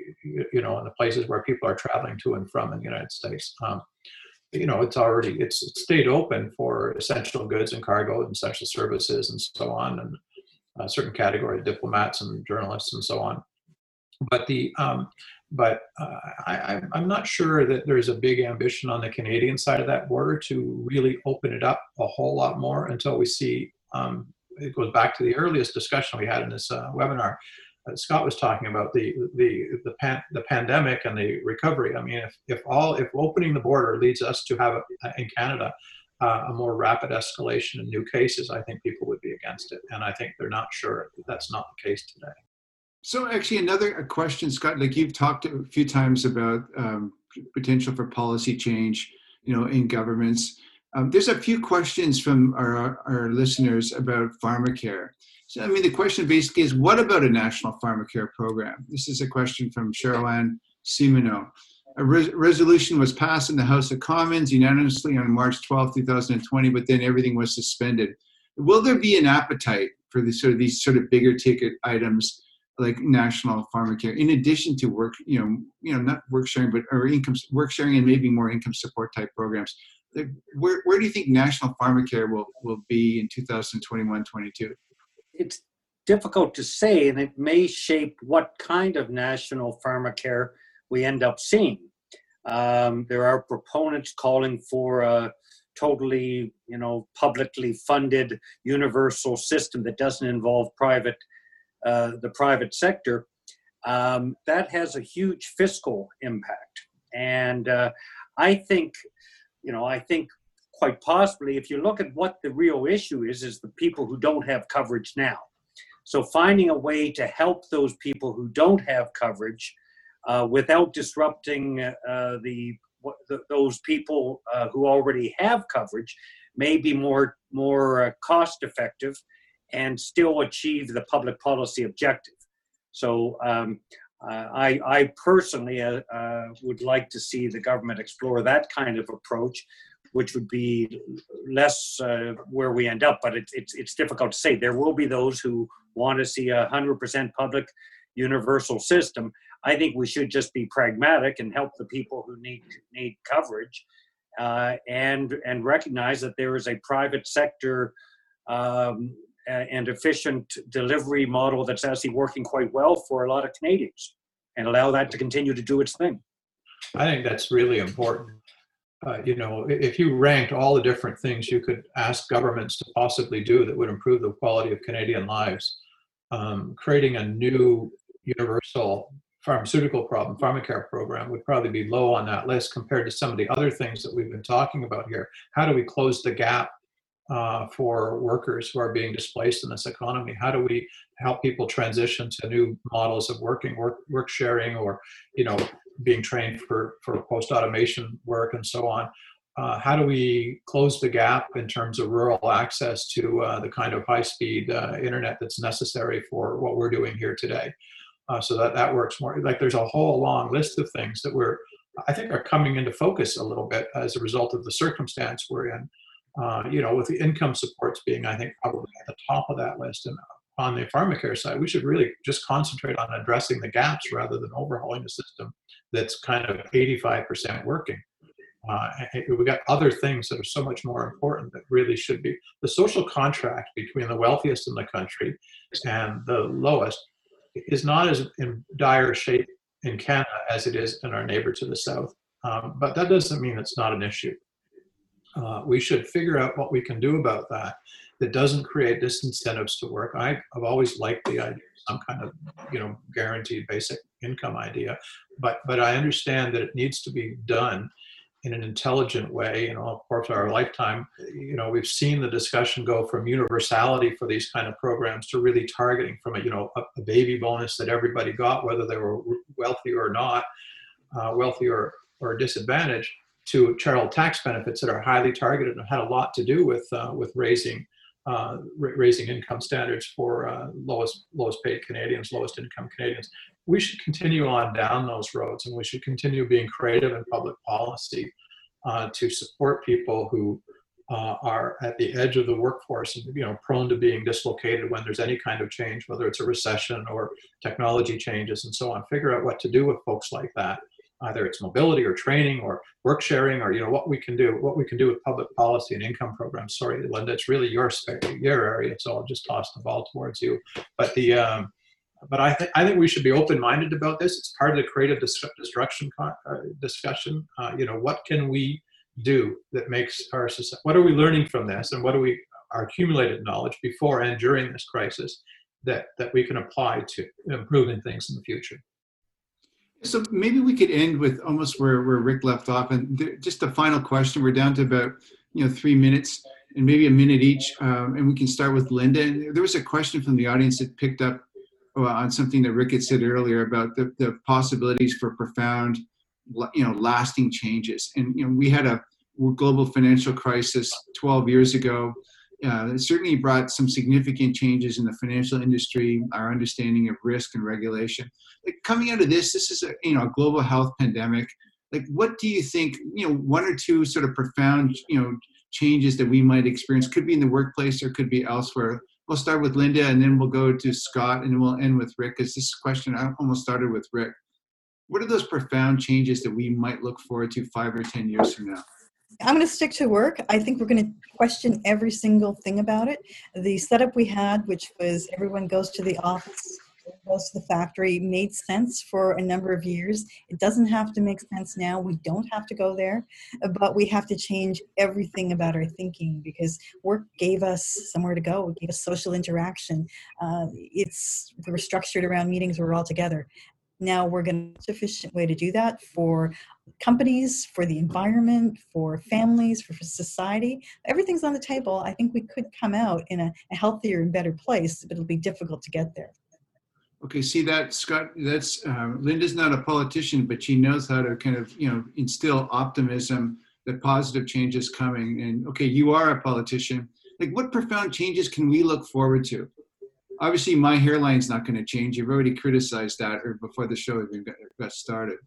you know, in the places where people are traveling to and from in the United States. Um, you know, it's already it's stayed open for essential goods and cargo and essential services and so on, and a certain category of diplomats and journalists and so on. But the um, but uh, I, am not sure that there's a big ambition on the Canadian side of that border to really open it up a whole lot more until we see. Um, it goes back to the earliest discussion we had in this uh, webinar. Uh, Scott was talking about the the the, pan, the pandemic and the recovery. I mean, if, if all if opening the border leads us to have a, in Canada uh, a more rapid escalation in new cases, I think people would be against it, and I think they're not sure that that's not the case today. So actually, another question, Scott. Like you've talked a few times about um, potential for policy change, you know, in governments. Um, there's a few questions from our, our listeners about pharmacare. So, I mean, the question basically is, what about a national pharmacare program? This is a question from Cheryl Simino. A re- resolution was passed in the House of Commons unanimously on March 12, 2020, but then everything was suspended. Will there be an appetite for these sort of these sort of bigger ticket items like national pharmacare in addition to work you know you know not work sharing but or income work sharing and maybe more income support type programs where, where do you think national pharmacare will will be in 2021 22 it's difficult to say, and it may shape what kind of national pharmacare we end up seeing. Um, there are proponents calling for a totally, you know, publicly funded universal system that doesn't involve private, uh, the private sector. Um, that has a huge fiscal impact, and uh, I think, you know, I think quite possibly, if you look at what the real issue is, is the people who don't have coverage now. So finding a way to help those people who don't have coverage uh, without disrupting uh, the, those people uh, who already have coverage may be more more uh, cost effective and still achieve the public policy objective. So um, uh, I, I, personally uh, would like to see the government explore that kind of approach which would be less uh, where we end up. But it, it's it's difficult to say. There will be those who want to see a hundred percent public universal system. I think we should just be pragmatic and help the people who need need coverage, uh, and and recognize that there is a private sector. Um, and efficient delivery model that's actually working quite well for a lot of Canadians and allow that to continue to do its thing. I think that's really important uh, you know, if you ranked all the different things you could ask governments to possibly do that would improve the quality of Canadian lives, um, creating a new universal pharmaceutical problem, pharmacare program would probably be low on that list compared to some of the other things that we've been talking about here. How do we close the gap uh, for workers who are being displaced in this economy? How do we help people transition to new models of working, work, work sharing, or you know, being trained for, for post automation work and so on. Uh, how do we close the gap in terms of rural access to uh, the kind of high speed uh, internet that's necessary for what we're doing here today? Uh, so that that works more. Like there's a whole long list of things that we're, I think, are coming into focus a little bit as a result of the circumstance we're in. Uh, you know, with the income supports being, I think, probably at the top of that list, and on the pharmacare side, we should really just concentrate on addressing the gaps rather than overhauling the system that's kind of 85% working. Uh, we got other things that are so much more important that really should be the social contract between the wealthiest in the country and the lowest is not as in dire shape in Canada as it is in our neighbor to the south. Um, but that doesn't mean it's not an issue. Uh, we should figure out what we can do about that that doesn't create disincentives to work. I, have always liked the idea some kind of, you know, guaranteed basic income idea, but but I understand that it needs to be done in an intelligent way. You know, of course, our lifetime, you know, we've seen the discussion go from universality for these kind of programs to really targeting from a, you know, a, a baby bonus that everybody got, whether they were wealthy or not, uh, wealthy or, or disadvantaged, to child tax benefits that are highly targeted and had a lot to do with uh, with raising uh, raising income standards for uh, lowest lowest paid Canadians, lowest income Canadians. We should continue on down those roads, and we should continue being creative in public policy uh, to support people who uh, are at the edge of the workforce and you know prone to being dislocated when there's any kind of change, whether it's a recession or technology changes and so on. Figure out what to do with folks like that either it's mobility or training or work sharing or you know what we can do what we can do with public policy and income programs. Sorry linda it's really your your area so i'll just toss the ball towards you. But the um, but I, th- I think we should be open-minded about this. It's part of the creative destruction uh, discussion. Uh, you know what can we do that makes our society what are we learning from this and what do we our accumulated knowledge before and during this crisis that that we can apply to improving things in the future so maybe we could end with almost where, where Rick left off, and just a final question. We're down to about you know three minutes, and maybe a minute each, um, and we can start with Linda. And there was a question from the audience that picked up uh, on something that Rick had said earlier about the, the possibilities for profound, you know, lasting changes. And you know, we had a global financial crisis 12 years ago. Uh, certainly brought some significant changes in the financial industry, our understanding of risk and regulation. Like coming out of this, this is a you know a global health pandemic. Like, what do you think? You know, one or two sort of profound you know changes that we might experience could be in the workplace or could be elsewhere. We'll start with Linda, and then we'll go to Scott, and we'll end with Rick. Because this question I almost started with Rick. What are those profound changes that we might look forward to five or ten years from now? I'm going to stick to work. I think we're going to question every single thing about it. The setup we had, which was everyone goes to the office, goes to the factory, made sense for a number of years. It doesn't have to make sense now. We don't have to go there, but we have to change everything about our thinking because work gave us somewhere to go. It gave us social interaction. Uh, it's we were structured around meetings. We we're all together. Now we're going to sufficient way to do that for companies, for the environment, for families, for, for society. Everything's on the table. I think we could come out in a, a healthier and better place, but it'll be difficult to get there. Okay, see that Scott. That's uh, Linda's not a politician, but she knows how to kind of you know instill optimism that positive change is coming. And okay, you are a politician. Like, what profound changes can we look forward to? Obviously my hairline's not going to change. You've already criticized that or before the show even got, started.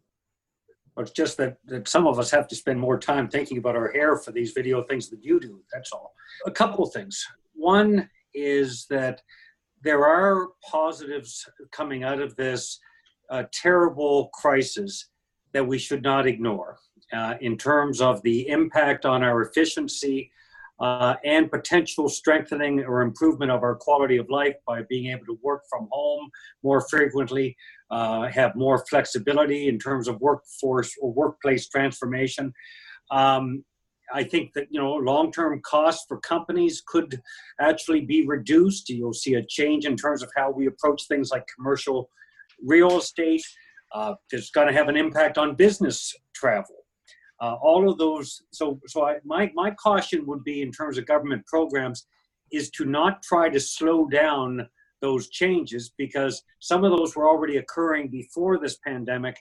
Well, it's just that, that some of us have to spend more time thinking about our hair for these video things that you do. That's all. A couple of things. One is that there are positives coming out of this uh, terrible crisis that we should not ignore uh, in terms of the impact on our efficiency, uh, and potential strengthening or improvement of our quality of life by being able to work from home more frequently, uh, have more flexibility in terms of workforce or workplace transformation. Um, I think that you know long-term costs for companies could actually be reduced. You'll see a change in terms of how we approach things like commercial real estate. Uh, it's going to have an impact on business travel. Uh, all of those. So, so I, my my caution would be in terms of government programs is to not try to slow down those changes because some of those were already occurring before this pandemic.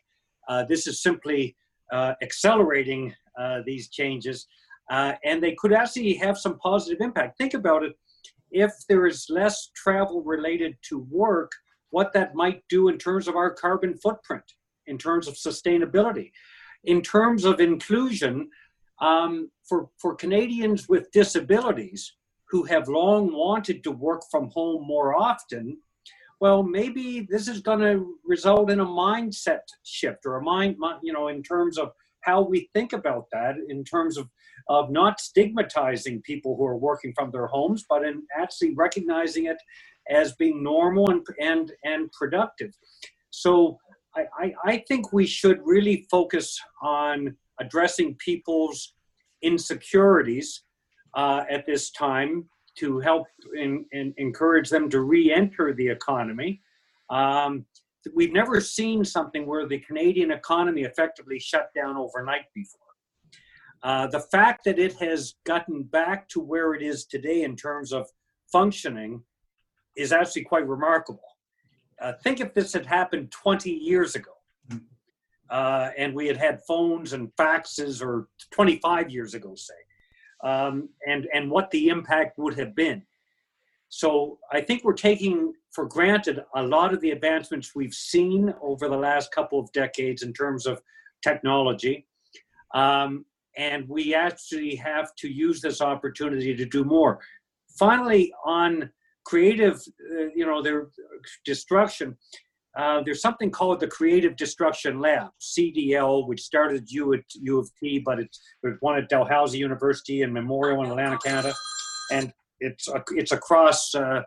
Uh, this is simply uh, accelerating uh, these changes, uh, and they could actually have some positive impact. Think about it. If there is less travel related to work, what that might do in terms of our carbon footprint, in terms of sustainability in terms of inclusion, um, for, for Canadians with disabilities who have long wanted to work from home more often, well, maybe this is going to result in a mindset shift or a mind, you know, in terms of how we think about that, in terms of, of not stigmatizing people who are working from their homes, but in actually recognizing it as being normal and, and, and productive. So I, I, think we should really focus on addressing people's insecurities uh, at this time to help in, in, encourage them to re-enter the economy. Um, we've never seen something where the Canadian economy effectively shut down overnight before. Uh, the fact that it has gotten back to where it is today in terms of functioning is actually quite remarkable. Uh, think if this had happened 20 years ago, uh, and we had had phones and faxes, or 25 years ago, say, um, and and what the impact would have been. So I think we're taking for granted a lot of the advancements we've seen over the last couple of decades in terms of technology. Um, and we actually have to use this opportunity to do more. Finally, on creative, uh, you know, their destruction. Uh, there's something called the Creative Destruction Lab, CDL, which started at U, at U of T, but it's one at Dalhousie University and Memorial in Atlantic, Canada, and it's it's across. Uh,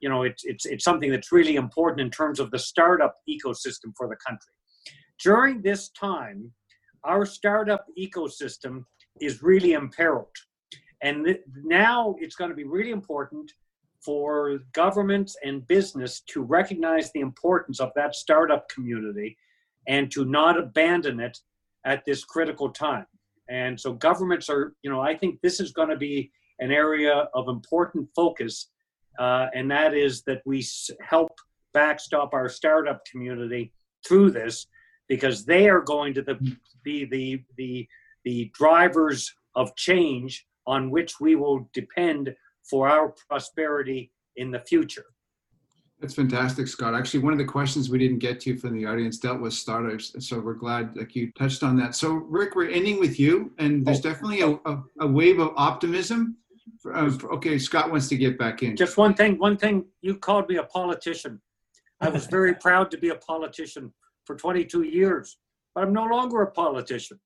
you know, it's it's it's something that's really important in terms of the startup ecosystem for the country. During this time, our startup ecosystem is really imperiled, and th- now it's going to be really important for governments and business to recognize the importance of that startup community and to not abandon it at this critical time. And so governments are, you know, I think this is going to be an area of important focus, uh, and that is that we help backstop our startup community through this because they are going to the, be the, the, the drivers of change on which we will depend for our prosperity in the future. That's fantastic, Scott. Actually, one of the questions we didn't get to from the audience dealt with startups, so we're glad like you touched on that. So, Rick, we're ending with you, and there's oh. definitely a, a, a, wave of optimism. Uh, okay, Scott wants to get back in. Just one thing. One thing. You called me a politician. I was very proud to be a politician for 22 years, but I'm no longer a politician.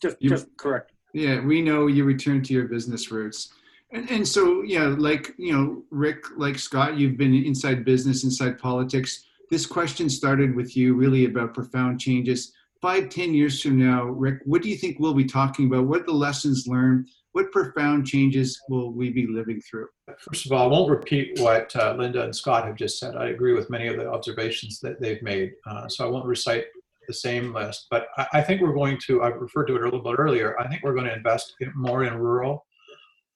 Just, you, just correct Yeah, we know you returned to your business roots. And, and so, yeah, like, you know, Rick, like Scott, you've been inside business, inside politics. This question started with you really about profound changes. Five, ten years from now, Rick, what do you think we'll be talking about? What are the lessons learned? What profound changes will we be living through? First of all, I won't repeat what uh, Linda and Scott have just said. I agree with many of the observations that they've made. Uh, so I won't recite the same list, but I, I, think we're going to, I referred to it a little bit earlier, I think we're going to invest in, more in rural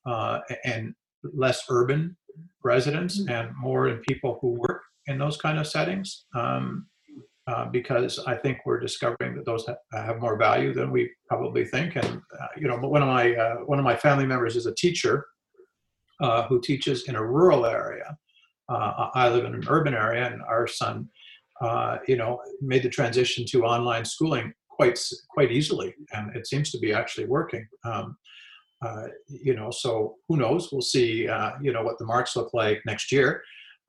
uh, and less urban residents mm-hmm. and more in people who work in those kind of settings. Um, uh, because I think we're discovering that those ha- have more value than we probably think. And uh, you know, one of my uh, one of my family members is a teacher uh, who teaches in a rural area. Uh, I live in an urban area, and our son, you know, made the transition to online schooling quite quite easily, and it seems to be actually working. Um, you know, so who knows? We'll see. you know what the marks look like next year.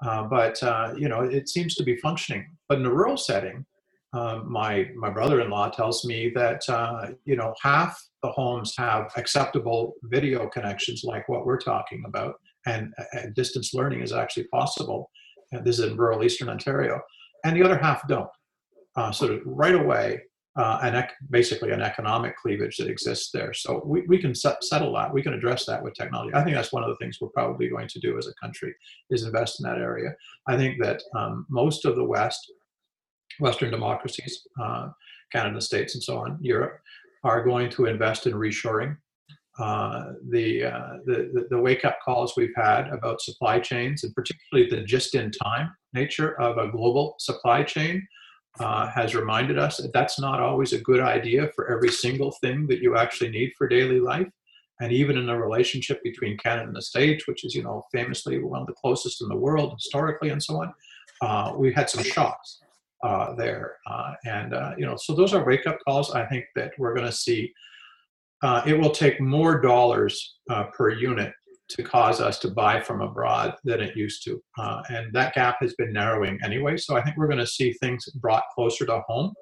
Uh, but uh, you know, it seems to be functioning. But in a rural setting, um, my my brother-in-law tells me that uh, you know half the homes have acceptable video connections, like what we're talking about, and, and distance learning is actually possible. And this is in rural Eastern Ontario, and the other half don't. Uh, so right away, uh, an ec- basically an economic cleavage that exists there. So we, we can set, settle that. We can address that with technology. I think that's one of the things we're probably going to do as a country is invest in that area. I think that um, most of the West, Western democracies, uh, Canada, States, and so on, Europe, are going to invest in reshoring. Uh, the, uh, the, the wake up calls we've had about supply chains and particularly the just in time nature of a global supply chain uh, has reminded us that that's not always a good idea for every single thing that you actually need for daily life. And even in the relationship between Canada and the States, which is, you know, famously one of the closest in the world historically and so on, uh, we had some shocks uh, there. Uh, and, uh, you know, so those are wake up calls. I think that we're going to see. Uh, it will take more dollars per unit to cause us to buy from abroad than it used to. Uh, and that gap has been narrowing anyway. So I think we're going to see things brought closer to home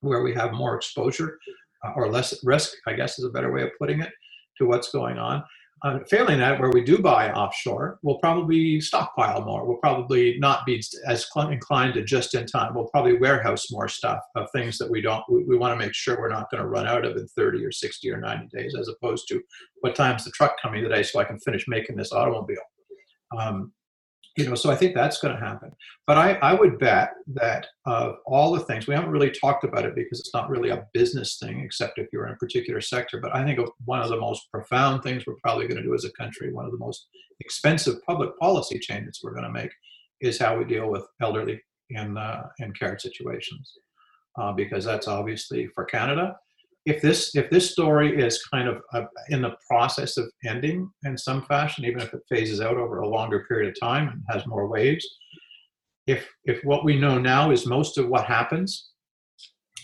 where we have more exposure uh, or less risk, I guess is a better way of putting it, to what's going on. Uh, failing that, where we do buy offshore, we'll probably stockpile more. We'll probably not be as inclined to just in time. We'll probably warehouse more stuff of things that we don't. We, we want to make sure we're not going to run out of in 30 or 60 or 90 days, as opposed to what time's the truck coming today so I can finish making this automobile. Um, you know so i think that's going to happen. But i, I would bet that of all the things we haven't really talked about it because it's not really a business thing except if you're in a particular sector but i think one of the most profound things we're probably going to do as a country one of the most expensive public policy changes we're going to make is how we deal with elderly in uh, in care situations. Uh, because that's obviously for canada if this if this story is kind of uh, in the process of ending in some fashion, even if it phases out over a longer period of time and has more waves, if if what we know now is most of what happens,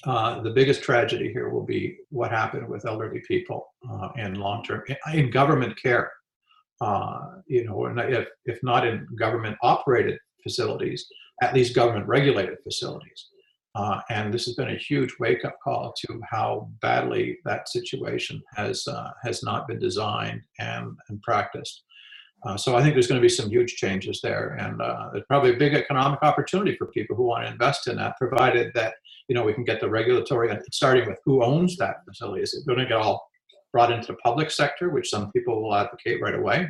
uh, the biggest tragedy here will be what happened with elderly people uh, in long term in, in, government care. Uh, you know, if if not in government operated facilities, at least government regulated facilities. Uh, and this has been a huge wake-up call to how badly that situation has uh, has not been designed and, and practiced. Uh, so I think there's going to be some huge changes there, and uh, there's probably a big economic opportunity for people who want to invest in that, provided that you know we can get the regulatory, starting with who owns that facility. Is it going to get all brought into the public sector, which some people will advocate right away?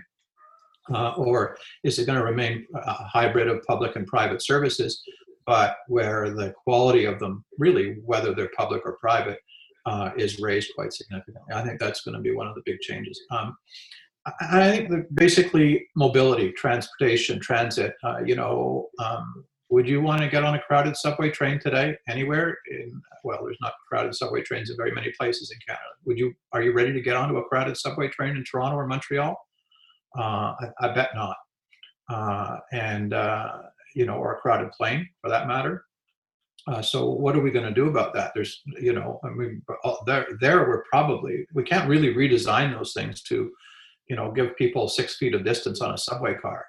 Uh, or is it going to remain a hybrid of public and private services but where the quality of them, really, whether they're public or private, uh, is raised quite significantly. I think that's going to be one of the big changes. Um, I think that basically mobility, transportation, transit. Uh, you know, um, would you want to get on a crowded subway train today anywhere? In, well, there's not crowded subway trains in very many places in Canada. Would you? Are you ready to get onto a crowded subway train in Toronto or Montreal? Uh, I, I, bet not. Uh, and uh, you know, or a crowded plane for that matter. Uh, so what are we going to do about that? There's, you know, I mean, there, there we're probably we can't really redesign those things to, you know, give people six feet of distance on a subway car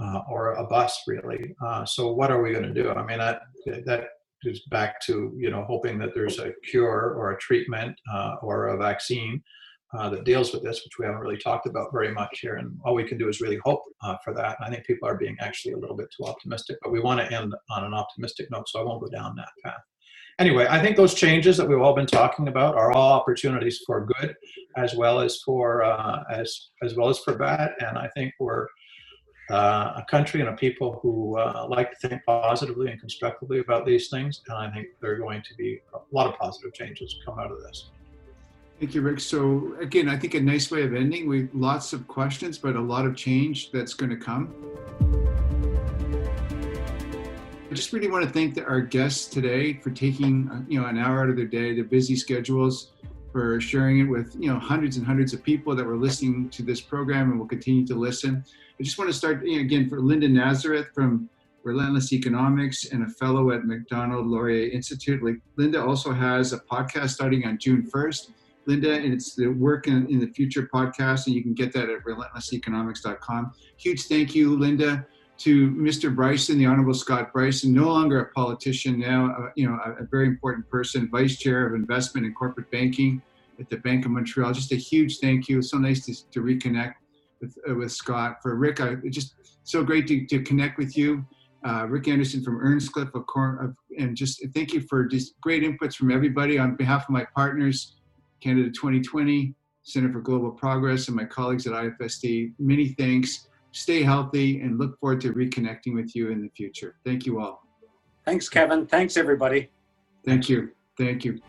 uh, or a bus, really. Uh, so what are we going to do? I mean, that that is back to you know hoping that there's a cure or a treatment uh, or a vaccine uh, that deals with this, which we haven't really talked about very much here. And all we can do is really hope uh, for that. And I think people are being actually a little bit too optimistic, but we want to end on an optimistic note, so I won't go down that path. Anyway, I think those changes that we've all been talking about are all opportunities for good, as well as for uh, as as well as for bad. And I think we're uh, a country and a people who uh, like to think positively and constructively about these things. And I think there are going to be a lot of positive changes come out of this. Thank you, Rick. So again, I think a nice way of ending. We lots of questions, but a lot of change that's going to come. I just really want to thank our guests today for taking uh, you know an hour out of their day, their busy schedules, for sharing it with you know hundreds and hundreds of people that were listening to this program and will continue to listen. I just want to start you know, again for Linda Nazareth from Relentless Economics and a fellow at Macdonald Laurier Institute. Like Linda also has a podcast starting on June 1st Linda, and it's the Work in, in the Future podcast, and you can get that at relentlesseconomics.com. Huge thank you, Linda, to Mr. Brison, the Honorable Scott Brison, no longer a politician now, uh, you know, a, a, very important person, Vice Chair of Investment and Corporate Banking at the Bank of Montreal. Just a huge thank you. So nice to, to reconnect with, uh, with Scott. For Rick, I, just so great to, to connect with you. Uh, Rick Anderson from Earnscliffe, of course, and just thank you for just great inputs from everybody. On behalf of my partners, Canada 2020, Center for Global Progress, and my colleagues at IFSD. Many thanks. Stay healthy and look forward to reconnecting with you in the future. Thank you all. Thanks, Kevin. Thanks, everybody. Thank you. Thank you.